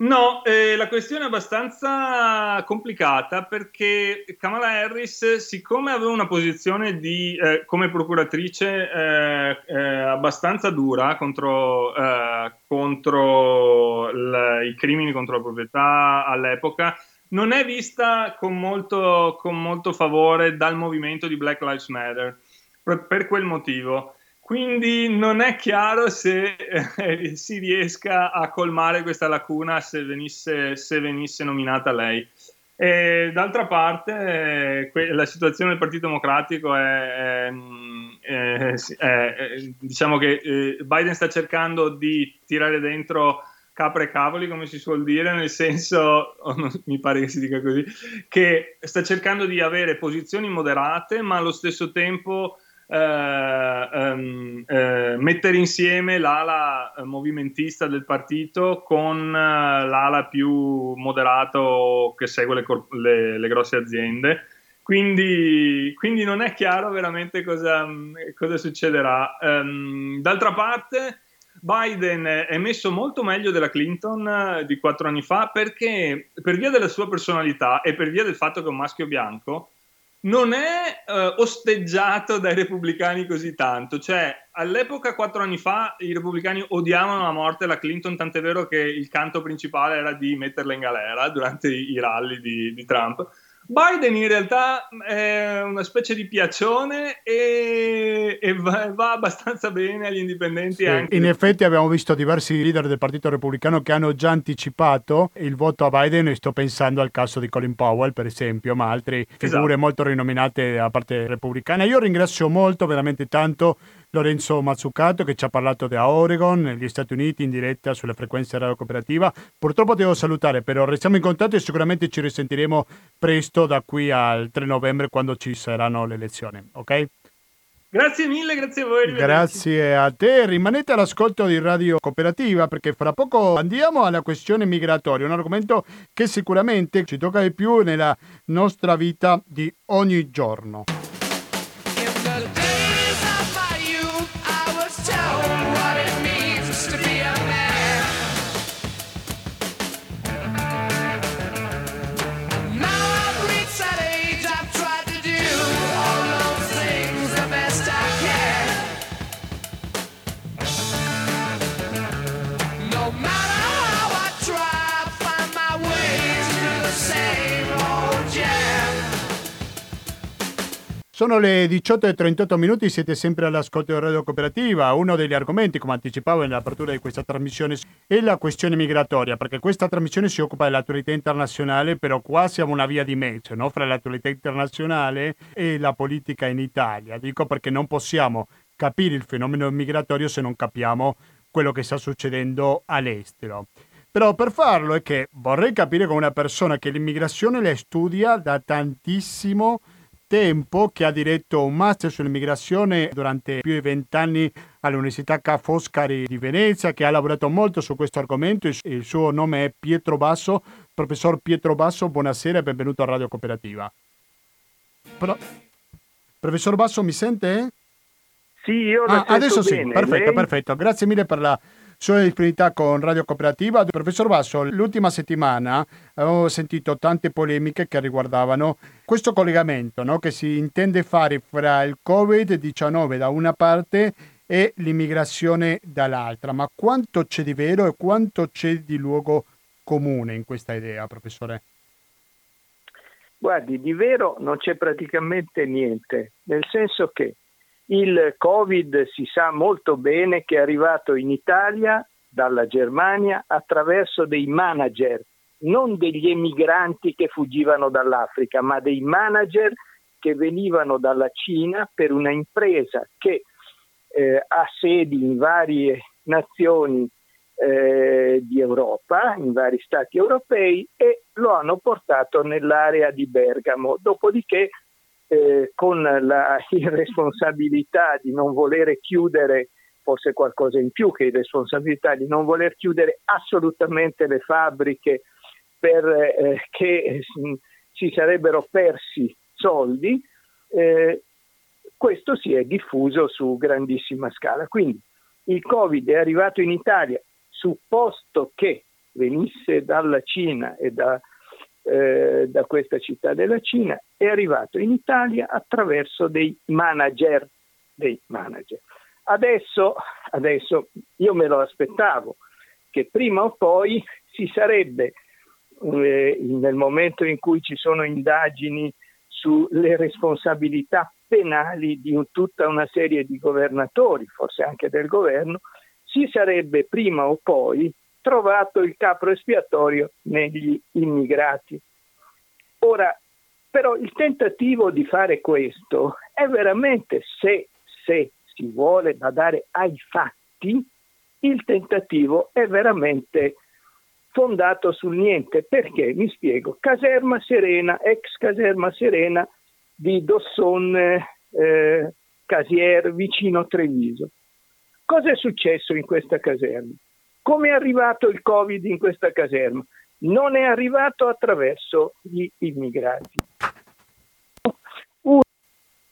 No, eh, la questione è abbastanza complicata perché Kamala Harris, siccome aveva una posizione di, eh, come procuratrice eh, eh abbastanza dura contro, eh, contro l- i crimini contro la proprietà all'epoca, non è vista con molto, con molto favore dal movimento di Black Lives Matter. per, per quel motivo. Quindi non è chiaro se eh, si riesca a colmare questa lacuna se venisse, se venisse nominata lei. E, d'altra parte, eh, la situazione del Partito Democratico è, è, è diciamo che eh, Biden sta cercando di tirare dentro capre e cavoli, come si suol dire, nel senso, oh, non, mi pare che si dica così, che sta cercando di avere posizioni moderate, ma allo stesso tempo eh, ehm, eh, mettere insieme l'ala movimentista del partito con eh, l'ala più moderato che segue le, corp- le, le grosse aziende. Quindi, quindi, non è chiaro veramente cosa, cosa succederà. Um, d'altra parte, Biden è messo molto meglio della Clinton eh, di quattro anni fa perché per via della sua personalità e per via del fatto che è un maschio bianco, non è eh, osteggiato dai repubblicani così tanto. Cioè, all'epoca, quattro anni fa, i repubblicani odiavano a morte la Clinton, tant'è vero che il canto principale era di metterla in galera durante i, i rally di, di Trump. Biden in realtà è una specie di piacione e, e va, va, abbastanza bene agli indipendenti. Sì, in effetti abbiamo visto diversi leader del Partito Repubblicano che hanno già anticipato il voto a Biden e sto pensando al caso di Colin Powell per esempio, ma altre figure esatto. molto rinominate da parte repubblicana. Io ringrazio molto, veramente tanto Lorenzo Mazzucato che ci ha parlato da Oregon, negli Stati Uniti, in diretta sulle frequenze radio cooperativa. Purtroppo devo salutare, però restiamo in contatto e sicuramente ci risentiremo presto da qui al 3 novembre quando ci saranno le elezioni, ok? Grazie mille, grazie a voi. Grazie a te. Rimanete all'ascolto di Radio Cooperativa perché fra poco andiamo alla questione migratoria, un argomento che sicuramente ci tocca di più nella nostra vita di ogni giorno. Sono le 18.38 minuti, siete sempre all'ascolto di Radio Cooperativa. Uno degli argomenti, come anticipavo nell'apertura di questa trasmissione, è la questione migratoria, perché questa trasmissione si occupa dell'attualità internazionale, però qua siamo una via di mezzo no? fra l'attualità internazionale e la politica in Italia. Dico perché non possiamo capire il fenomeno migratorio se non capiamo quello che sta succedendo all'estero. Però per farlo è che vorrei capire con una persona che l'immigrazione la studia da tantissimo tempo tempo che ha diretto un master sull'immigrazione durante più di vent'anni all'Università Ca' Foscari di Venezia, che ha lavorato molto su questo argomento. Il suo nome è Pietro Basso. Professor Pietro Basso, buonasera e benvenuto a Radio Cooperativa. Pro... Professor Basso, mi sente? Sì, io la ah, adesso bene. sì, perfetto, Lei? perfetto. Grazie mille per la sulla disponibilità con Radio Cooperativa. Professor Basso, l'ultima settimana avevo sentito tante polemiche che riguardavano questo collegamento no? che si intende fare fra il Covid-19 da una parte e l'immigrazione dall'altra. Ma quanto c'è di vero e quanto c'è di luogo comune in questa idea, professore? Guardi, di vero non c'è praticamente niente, nel senso che il Covid si sa molto bene che è arrivato in Italia dalla Germania attraverso dei manager, non degli emigranti che fuggivano dall'Africa, ma dei manager che venivano dalla Cina per una impresa che eh, ha sedi in varie nazioni eh, di Europa, in vari stati europei e lo hanno portato nell'area di Bergamo. Dopodiché eh, con la irresponsabilità di non voler chiudere, forse qualcosa in più che irresponsabilità di non voler chiudere assolutamente le fabbriche perché eh, si sarebbero persi soldi, eh, questo si è diffuso su grandissima scala. Quindi il Covid è arrivato in Italia, supposto che venisse dalla Cina e da eh, da questa città della Cina, è arrivato in Italia attraverso dei manager. Dei manager. Adesso, adesso io me lo aspettavo che prima o poi si sarebbe, eh, nel momento in cui ci sono indagini sulle responsabilità penali di un, tutta una serie di governatori, forse anche del governo, si sarebbe prima o poi trovato il capro espiatorio negli immigrati. Ora, però il tentativo di fare questo è veramente, se, se si vuole badare ai fatti, il tentativo è veramente fondato sul niente. Perché? Mi spiego. Caserma Serena, ex caserma Serena di Dosson eh, Casier vicino Treviso. Cosa è successo in questa caserma? Come è arrivato il Covid in questa caserma? Non è arrivato attraverso gli immigrati.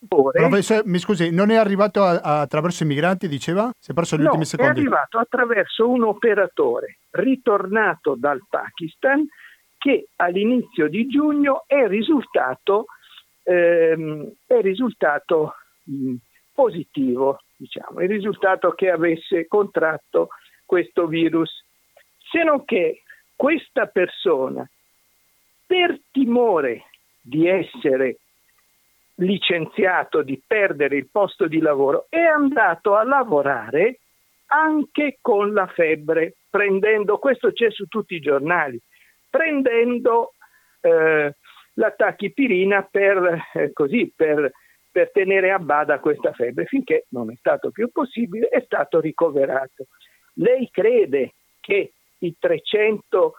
Professore, mi scusi, non è arrivato a, a, attraverso i migranti, diceva? Si è perso gli no, ultimi secondi. è arrivato attraverso un operatore ritornato dal Pakistan che all'inizio di giugno è risultato, ehm, è risultato mh, positivo, diciamo, è risultato che avesse contratto questo virus, se non che questa persona, per timore di essere licenziato, di perdere il posto di lavoro, è andato a lavorare anche con la febbre, prendendo, questo c'è su tutti i giornali, prendendo eh, la tachipirina per, eh, così, per, per tenere a bada questa febbre, finché non è stato più possibile, è stato ricoverato. Lei crede che i 300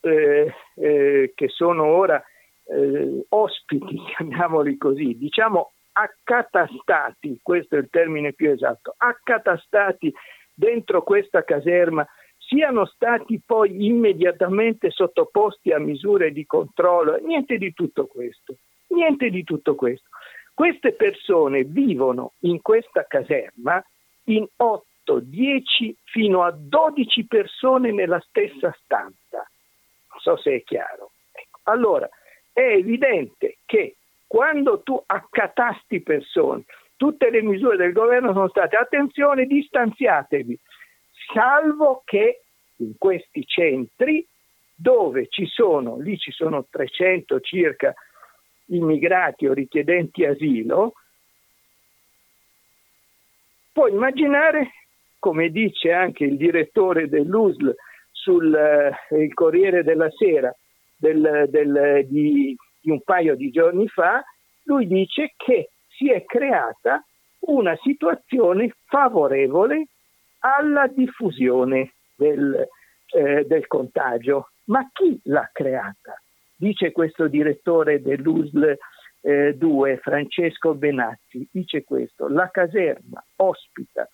eh, eh, che sono ora eh, ospiti, chiamiamoli così, diciamo accatastati, questo è il termine più esatto, accatastati dentro questa caserma siano stati poi immediatamente sottoposti a misure di controllo, niente di tutto questo, niente di tutto questo. Queste persone vivono in questa caserma in 8 10 fino a 12 persone nella stessa stanza. Non so se è chiaro. Ecco. Allora, è evidente che quando tu accatasti persone, tutte le misure del governo sono state attenzione, distanziatevi, salvo che in questi centri dove ci sono, lì ci sono 300 circa immigrati o richiedenti asilo, puoi immaginare come dice anche il direttore dell'USL sul eh, Corriere della Sera del, del, di, di un paio di giorni fa, lui dice che si è creata una situazione favorevole alla diffusione del, eh, del, contagio. Ma chi l'ha creata? Dice questo direttore dell'USL eh, 2, Francesco Benazzi, dice questo, la caserma ospita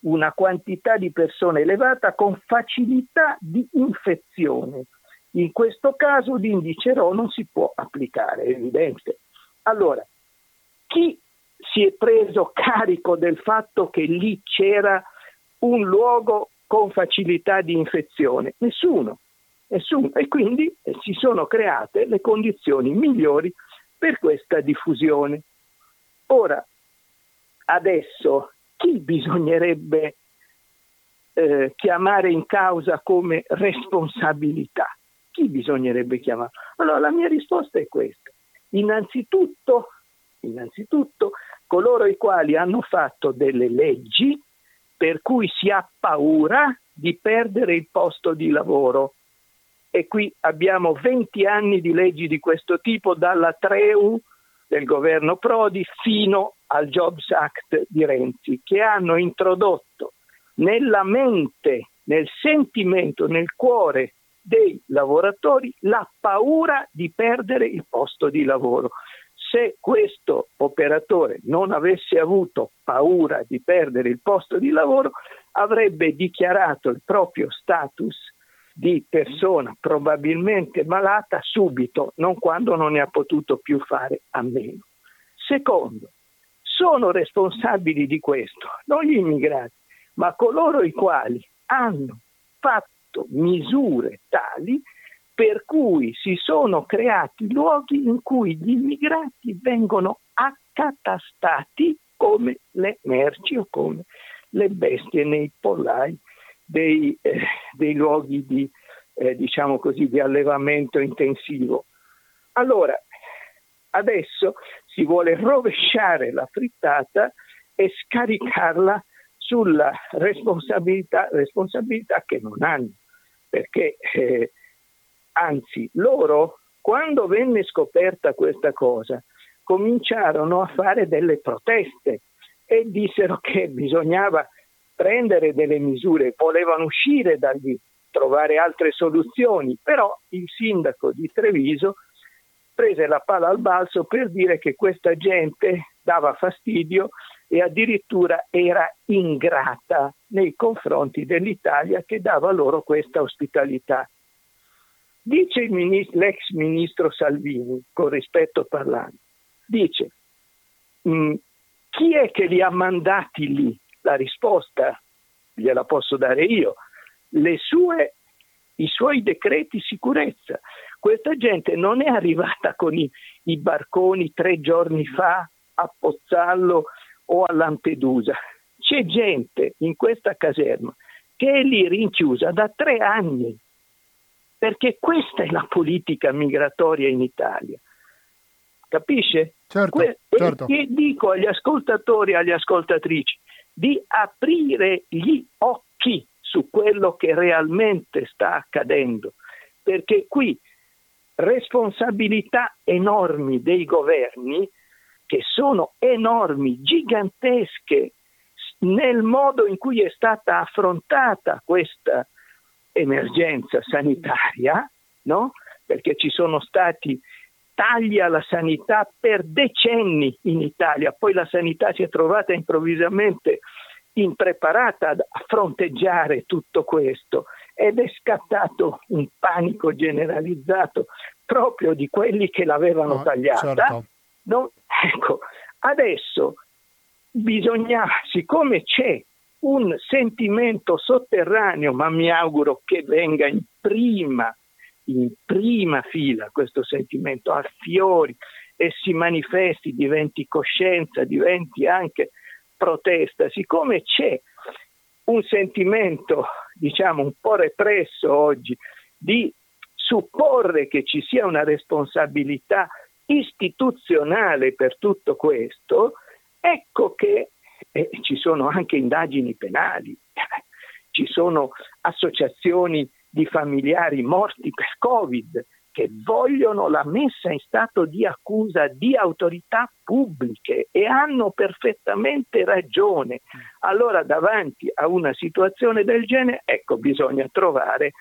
una quantità di persone elevata con facilità di infezione. In questo caso l'indice RO non si può applicare, è evidente. Allora, chi si è preso carico del fatto che lì c'era un luogo con facilità di infezione? Nessuno, nessuno. E quindi eh, si sono create le condizioni migliori per questa diffusione. Ora, adesso chi bisognerebbe eh, chiamare in causa come responsabilità? Chi bisognerebbe chiamare? Allora la mia risposta è questa. Innanzitutto, innanzitutto coloro i quali hanno fatto delle leggi per cui si ha paura di perdere il posto di lavoro. E qui abbiamo 20 anni di leggi di questo tipo, dalla Treu del governo Prodi fino al Jobs Act di Renzi, che hanno introdotto nella mente, nel sentimento, nel cuore dei lavoratori la paura di perdere il posto di lavoro. Se questo operatore non avesse avuto paura di perdere il posto di lavoro, avrebbe dichiarato il proprio status di persona probabilmente malata subito, non quando non ne ha potuto più fare a meno. Secondo, sono responsabili di questo non gli immigrati, ma coloro i quali hanno fatto misure tali per cui si sono creati luoghi in cui gli immigrati vengono accatastati come le merci o come le bestie nei pollai dei, eh, dei luoghi di, eh, diciamo così, di allevamento intensivo. Allora, adesso si vuole rovesciare la frittata e scaricarla sulla responsabilità, responsabilità che non hanno, perché eh, anzi loro quando venne scoperta questa cosa cominciarono a fare delle proteste e dissero che bisognava prendere delle misure, volevano uscire da lì, trovare altre soluzioni, però il sindaco di Treviso prese la palla al balzo per dire che questa gente dava fastidio e addirittura era ingrata nei confronti dell'Italia che dava loro questa ospitalità. Dice ministro, l'ex ministro Salvini, con rispetto parlando, dice mh, chi è che li ha mandati lì? La risposta gliela posso dare io. Sue, I suoi decreti sicurezza. Questa gente non è arrivata con i, i barconi tre giorni fa a Pozzallo o a Lampedusa. C'è gente in questa caserma che è lì rinchiusa da tre anni, perché questa è la politica migratoria in Italia. Capisce? Certo, que- certo. E dico agli ascoltatori e alle ascoltatrici, di aprire gli occhi su quello che realmente sta accadendo, perché qui responsabilità enormi dei governi, che sono enormi, gigantesche, nel modo in cui è stata affrontata questa emergenza sanitaria, no? perché ci sono stati tagli alla sanità per decenni in Italia, poi la sanità si è trovata improvvisamente impreparata a fronteggiare tutto questo ed è scattato un panico generalizzato proprio di quelli che l'avevano no, tagliata. Certo. No? Ecco, adesso bisogna, siccome c'è un sentimento sotterraneo, ma mi auguro che venga in prima in prima fila questo sentimento, affiori e si manifesti, diventi coscienza, diventi anche protesta, siccome c'è un sentimento, diciamo, un po' represso oggi di supporre che ci sia una responsabilità istituzionale per tutto questo, ecco che eh, ci sono anche indagini penali, ci sono associazioni di familiari morti per Covid che vogliono la messa in stato di accusa di autorità pubbliche e hanno perfettamente ragione. Allora davanti a una situazione del genere, ecco, bisogna trovare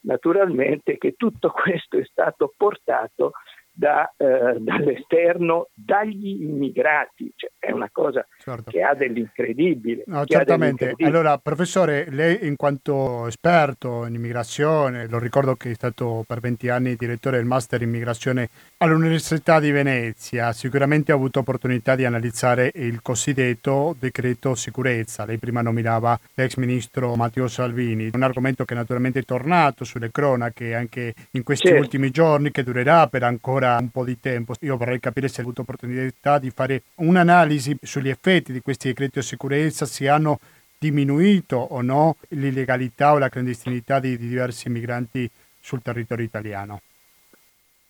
naturalmente che tutto questo è stato portato da, eh, dall'esterno dagli immigrati. Cioè, è una cosa certo. che ha dell'incredibile. No, certamente. Dell'incredibile. Allora, professore, lei in quanto esperto in immigrazione, lo ricordo che è stato per 20 anni direttore del Master in Immigrazione all'Università di Venezia, sicuramente ha avuto opportunità di analizzare il cosiddetto decreto sicurezza. Lei prima nominava l'ex ministro Matteo Salvini, un argomento che naturalmente è tornato sulle cronache anche in questi certo. ultimi giorni, che durerà per ancora un po' di tempo. Io vorrei capire se hai avuto opportunità di fare un'analisi sugli effetti di questi decreti di sicurezza, se hanno diminuito o no l'illegalità o la clandestinità di, di diversi migranti sul territorio italiano.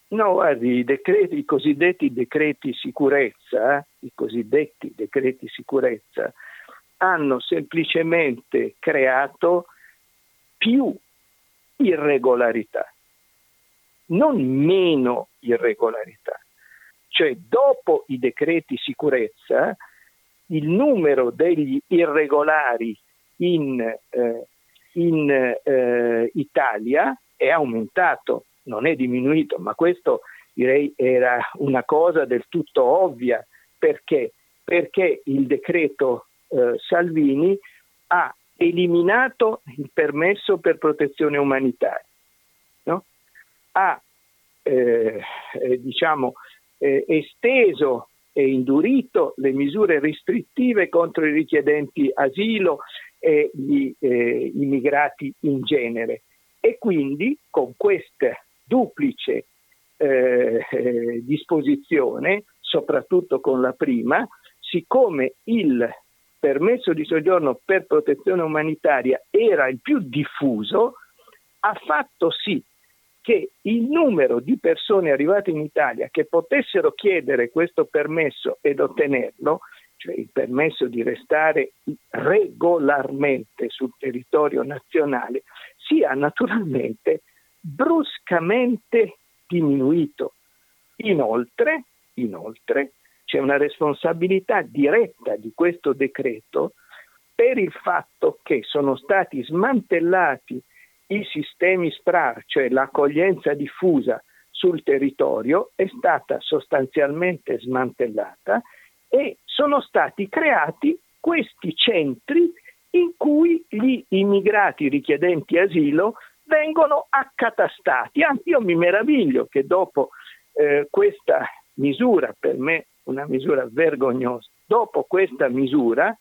No, guardi, i, decreti, i cosiddetti decreti sicurezza, i cosiddetti decreti sicurezza, hanno semplicemente creato più irregolarità non meno irregolarità. Cioè dopo i decreti sicurezza il numero degli irregolari in, eh, in eh, Italia è aumentato, non è diminuito, ma questo direi era una cosa del tutto ovvia. Perché, perché il decreto eh, Salvini ha eliminato il permesso per protezione umanitaria ha eh, eh, diciamo, eh, esteso e indurito le misure restrittive contro i richiedenti asilo e gli eh, immigrati in genere. E quindi con questa duplice eh, eh, disposizione, soprattutto con la prima, siccome il permesso di soggiorno per protezione umanitaria era il più diffuso, ha fatto sì che il numero di persone arrivate in Italia che potessero chiedere questo permesso ed ottenerlo, cioè il permesso di restare regolarmente sul territorio nazionale, sia naturalmente bruscamente diminuito. Inoltre, inoltre c'è una responsabilità diretta di questo decreto per il fatto che sono stati smantellati i sistemi SPRAR, cioè l'accoglienza diffusa sul territorio, è stata sostanzialmente smantellata e sono stati creati questi centri in cui gli immigrati richiedenti asilo vengono accatastati. Anzi, io mi meraviglio che dopo eh, questa misura, per me una misura vergognosa, dopo questa misura,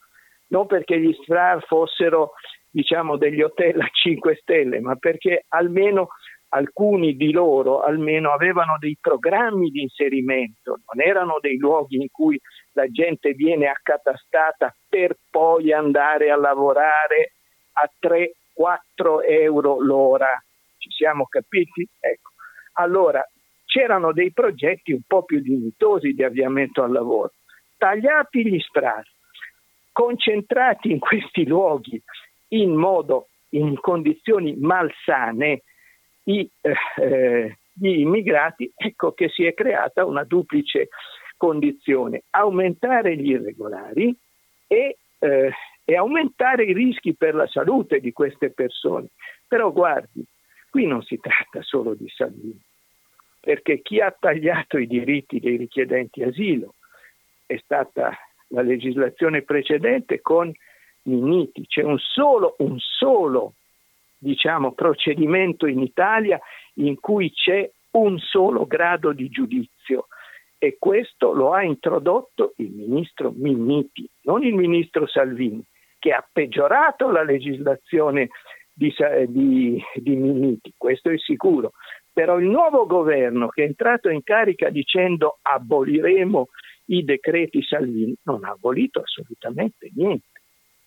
non perché gli SPRAR fossero diciamo degli hotel a 5 stelle, ma perché almeno alcuni di loro almeno avevano dei programmi di inserimento, non erano dei luoghi in cui la gente viene accatastata per poi andare a lavorare a 3-4 euro l'ora. Ci siamo capiti? Ecco. Allora, c'erano dei progetti un po' più dignitosi di avviamento al lavoro. Tagliati gli strati, concentrati in questi luoghi in modo, in condizioni malsane, i, eh, gli immigrati, ecco che si è creata una duplice condizione, aumentare gli irregolari e, eh, e aumentare i rischi per la salute di queste persone. Però guardi, qui non si tratta solo di Salvini, perché chi ha tagliato i diritti dei richiedenti asilo è stata la legislazione precedente con Minniti, c'è un solo, un solo diciamo, procedimento in Italia in cui c'è un solo grado di giudizio e questo lo ha introdotto il ministro Minniti, non il ministro Salvini, che ha peggiorato la legislazione di, di, di Minniti, questo è sicuro. Però il nuovo governo che è entrato in carica dicendo aboliremo i decreti Salvini non ha abolito assolutamente niente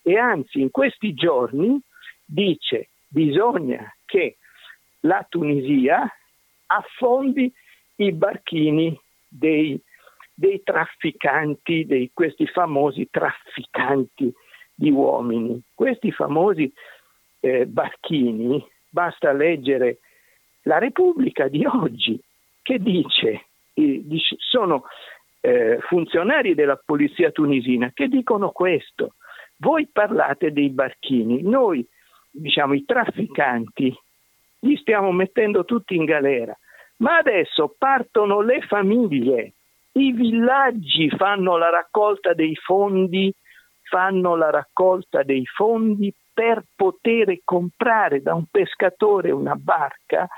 e anzi in questi giorni dice bisogna che la Tunisia affondi i barchini dei, dei trafficanti, di questi famosi trafficanti di uomini. Questi famosi eh, barchini, basta leggere la Repubblica di oggi che dice, sono eh, funzionari della polizia tunisina che dicono questo, voi parlate dei barchini, noi, diciamo, i trafficanti, li stiamo mettendo tutti in galera, Ma adesso partono le famiglie, i villaggi fanno la raccolta dei fondi, fanno la raccolta dei fondi per poter comprare da un pescatore una barca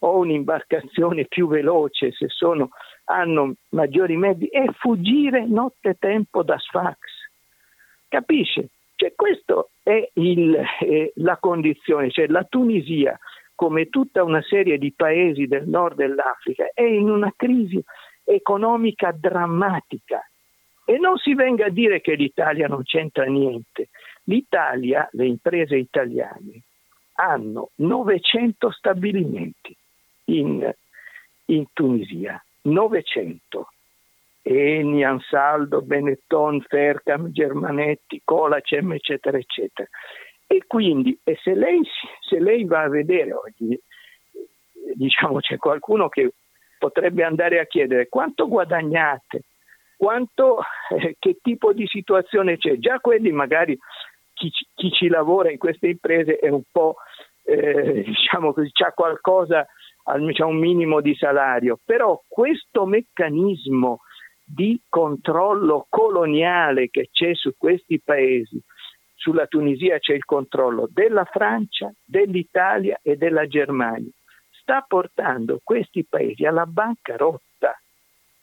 o un'imbarcazione più veloce se sono, hanno maggiori mezzi e fuggire nottetempo da Sfax. Capisce? Cioè, questa è il, eh, la condizione, cioè la Tunisia, come tutta una serie di paesi del nord dell'Africa, è in una crisi economica drammatica. E non si venga a dire che l'Italia non c'entra niente. L'Italia, le imprese italiane, hanno 900 stabilimenti in, in Tunisia, 900. Eni, Ansaldo, Benetton, Fercam, Germanetti, Colacem, eccetera, eccetera. E quindi, e se, lei, se lei va a vedere oggi, diciamo c'è qualcuno che potrebbe andare a chiedere quanto guadagnate, quanto, eh, che tipo di situazione c'è. Già quelli magari chi, chi, ci lavora in queste imprese è un po', eh, diciamo così, c'ha qualcosa, c'ha un minimo di salario, però questo meccanismo di controllo coloniale che c'è su questi paesi, sulla Tunisia c'è il controllo della Francia, dell'Italia e della Germania, sta portando questi paesi alla bancarotta.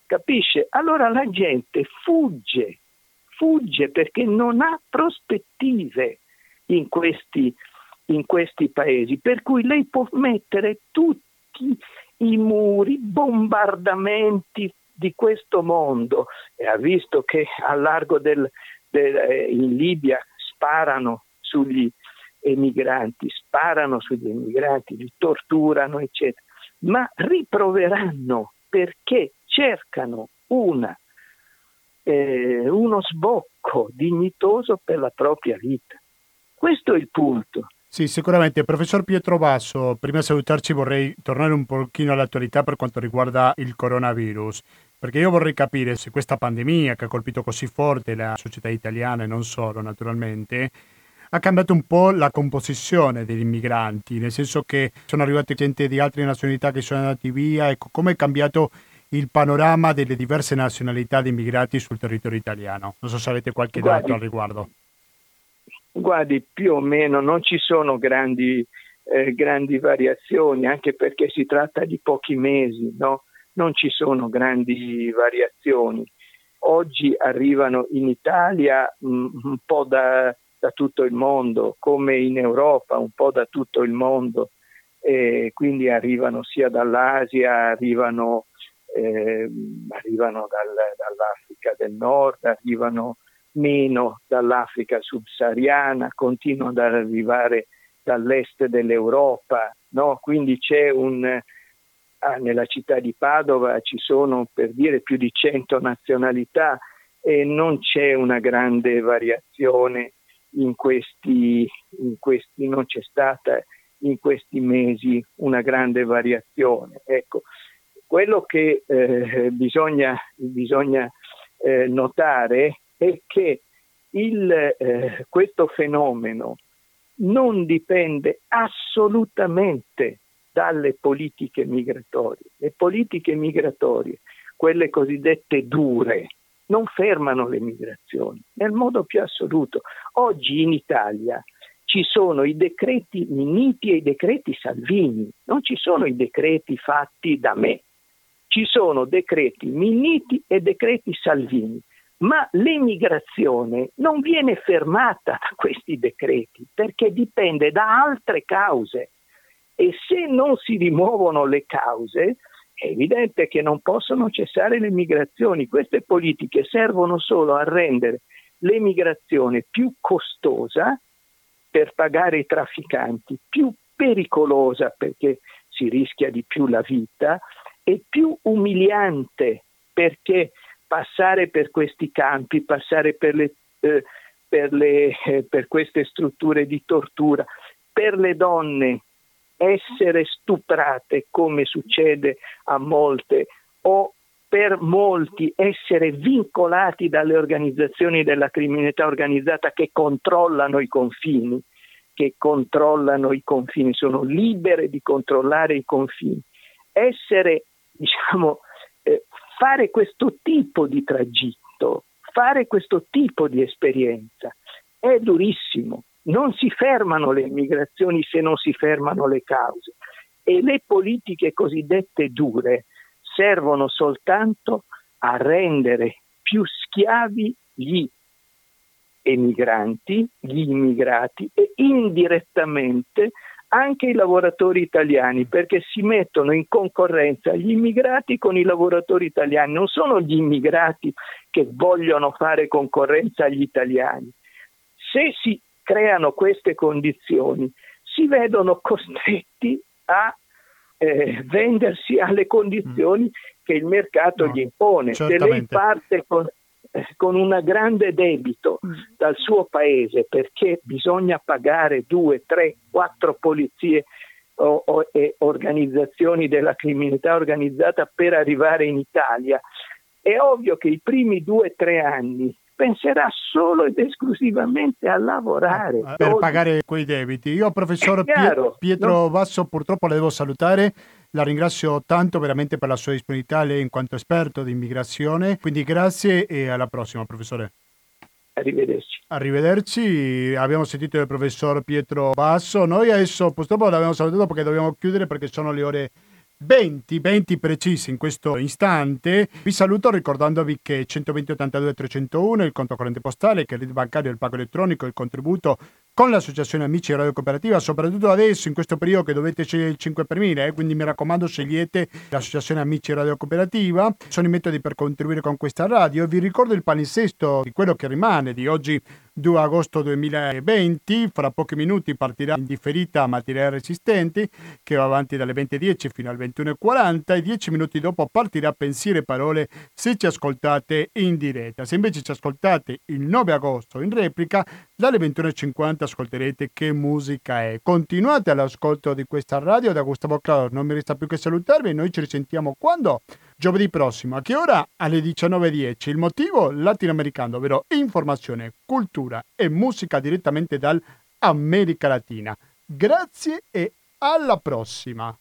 Capisce? Allora la gente fugge, fugge perché non ha prospettive in questi, in questi paesi, per cui lei può mettere tutti i muri, bombardamenti, di questo mondo e ha visto che a largo del, del, eh, in Libia sparano sugli emigranti, sparano sugli emigranti, li torturano, eccetera, ma riproveranno perché cercano una, eh, uno sbocco dignitoso per la propria vita. Questo è il punto. Sì, sicuramente. Professor Pietro Basso, prima di salutarci vorrei tornare un pochino all'attualità per quanto riguarda il coronavirus. Perché io vorrei capire se questa pandemia che ha colpito così forte la società italiana e non solo naturalmente, ha cambiato un po' la composizione degli immigranti, nel senso che sono arrivati gente di altre nazionalità che sono andati via, ecco, come è cambiato il panorama delle diverse nazionalità di immigrati sul territorio italiano. Non so se avete qualche guardi, dato al riguardo. Guardi, più o meno non ci sono grandi, eh, grandi variazioni, anche perché si tratta di pochi mesi, no? Non ci sono grandi variazioni. Oggi arrivano in Italia mm, un po' da, da, tutto il mondo, come in Europa, un po' da tutto il mondo, e quindi arrivano sia dall'Asia, arrivano, eh, arrivano dal, dall'Africa del Nord, arrivano meno dall'Africa subsahariana, continuano ad arrivare dall'est dell'Europa, no? quindi c'è un, nella città di Padova ci sono per dire più di 100 nazionalità e non c'è una grande variazione in questi, in questi non c'è stata in questi mesi una grande variazione. Ecco, quello che eh, bisogna, bisogna eh, notare è che il, eh, questo fenomeno non dipende assolutamente dalle politiche migratorie. Le politiche migratorie, quelle cosiddette dure, non fermano le migrazioni nel modo più assoluto. Oggi in Italia ci sono i decreti Minniti e i decreti Salvini, non ci sono i decreti fatti da me, ci sono decreti Minniti e decreti Salvini, ma l'emigrazione non viene fermata da questi decreti perché dipende da altre cause e se non si rimuovono le cause è evidente che non possono cessare le migrazioni. Queste politiche servono solo a rendere l'emigrazione più costosa per pagare i trafficanti, più pericolosa perché si rischia di più la vita e più umiliante perché passare per questi campi, passare per, le, eh, per, le, eh, per queste strutture di tortura, per le donne essere stuprate come succede a molte o per molti essere vincolati dalle organizzazioni della criminalità organizzata che controllano i confini, che controllano i confini, sono libere di controllare i confini. essere, diciamo, eh, fare questo tipo di tragitto, fare questo tipo di esperienza è durissimo. Non si fermano le immigrazioni se non si fermano le cause e le politiche cosiddette dure servono soltanto a rendere più schiavi gli emigranti, gli immigrati e indirettamente anche i lavoratori italiani perché si mettono in concorrenza gli immigrati con i lavoratori italiani, non sono gli immigrati che vogliono fare concorrenza agli italiani. Se si creano queste condizioni, si vedono costretti a eh, vendersi alle condizioni mm. che il mercato no, gli impone. Certamente. Se lei parte con, con un grande debito mm. dal suo paese perché bisogna pagare due, tre, quattro polizie o, o, e organizzazioni della criminalità organizzata per arrivare in Italia, è ovvio che i primi due o tre anni penserà solo ed esclusivamente a lavorare. Per pagare quei debiti. Io, professor Pietro no? Basso, purtroppo le devo salutare la ringrazio tanto veramente per la sua disponibilità, lei in quanto esperto di immigrazione. Quindi grazie e alla prossima, professore. Arrivederci. Arrivederci, abbiamo sentito il professor Pietro Basso. Noi adesso purtroppo l'abbiamo salutato perché dobbiamo chiudere perché sono le ore 20, 20 precisi in questo istante. Vi saluto ricordandovi che 120 82 301 il conto corrente postale, il bancario, il pago elettronico, il contributo con l'associazione Amici Radio Cooperativa, soprattutto adesso in questo periodo che dovete scegliere il 5 per 1000, eh, quindi mi raccomando scegliete l'associazione Amici Radio Cooperativa. Sono i metodi per contribuire con questa radio. Vi ricordo il palinsesto di quello che rimane di oggi 2 agosto 2020. Fra pochi minuti partirà in differita materiale resistenti che va avanti dalle 20.10 fino alle 21.40 e 10 minuti dopo partirà pensiero e parole se ci ascoltate in diretta. Se invece ci ascoltate il 9 agosto in replica dalle 21.50 ascolterete che musica è. Continuate all'ascolto di questa radio da Gustavo Claudio, non mi resta più che salutarvi, noi ci risentiamo quando? Giovedì prossimo, a che ora? Alle 19.10. Il motivo? Latinoamericano, ovvero informazione, cultura e musica direttamente dall'America Latina. Grazie e alla prossima!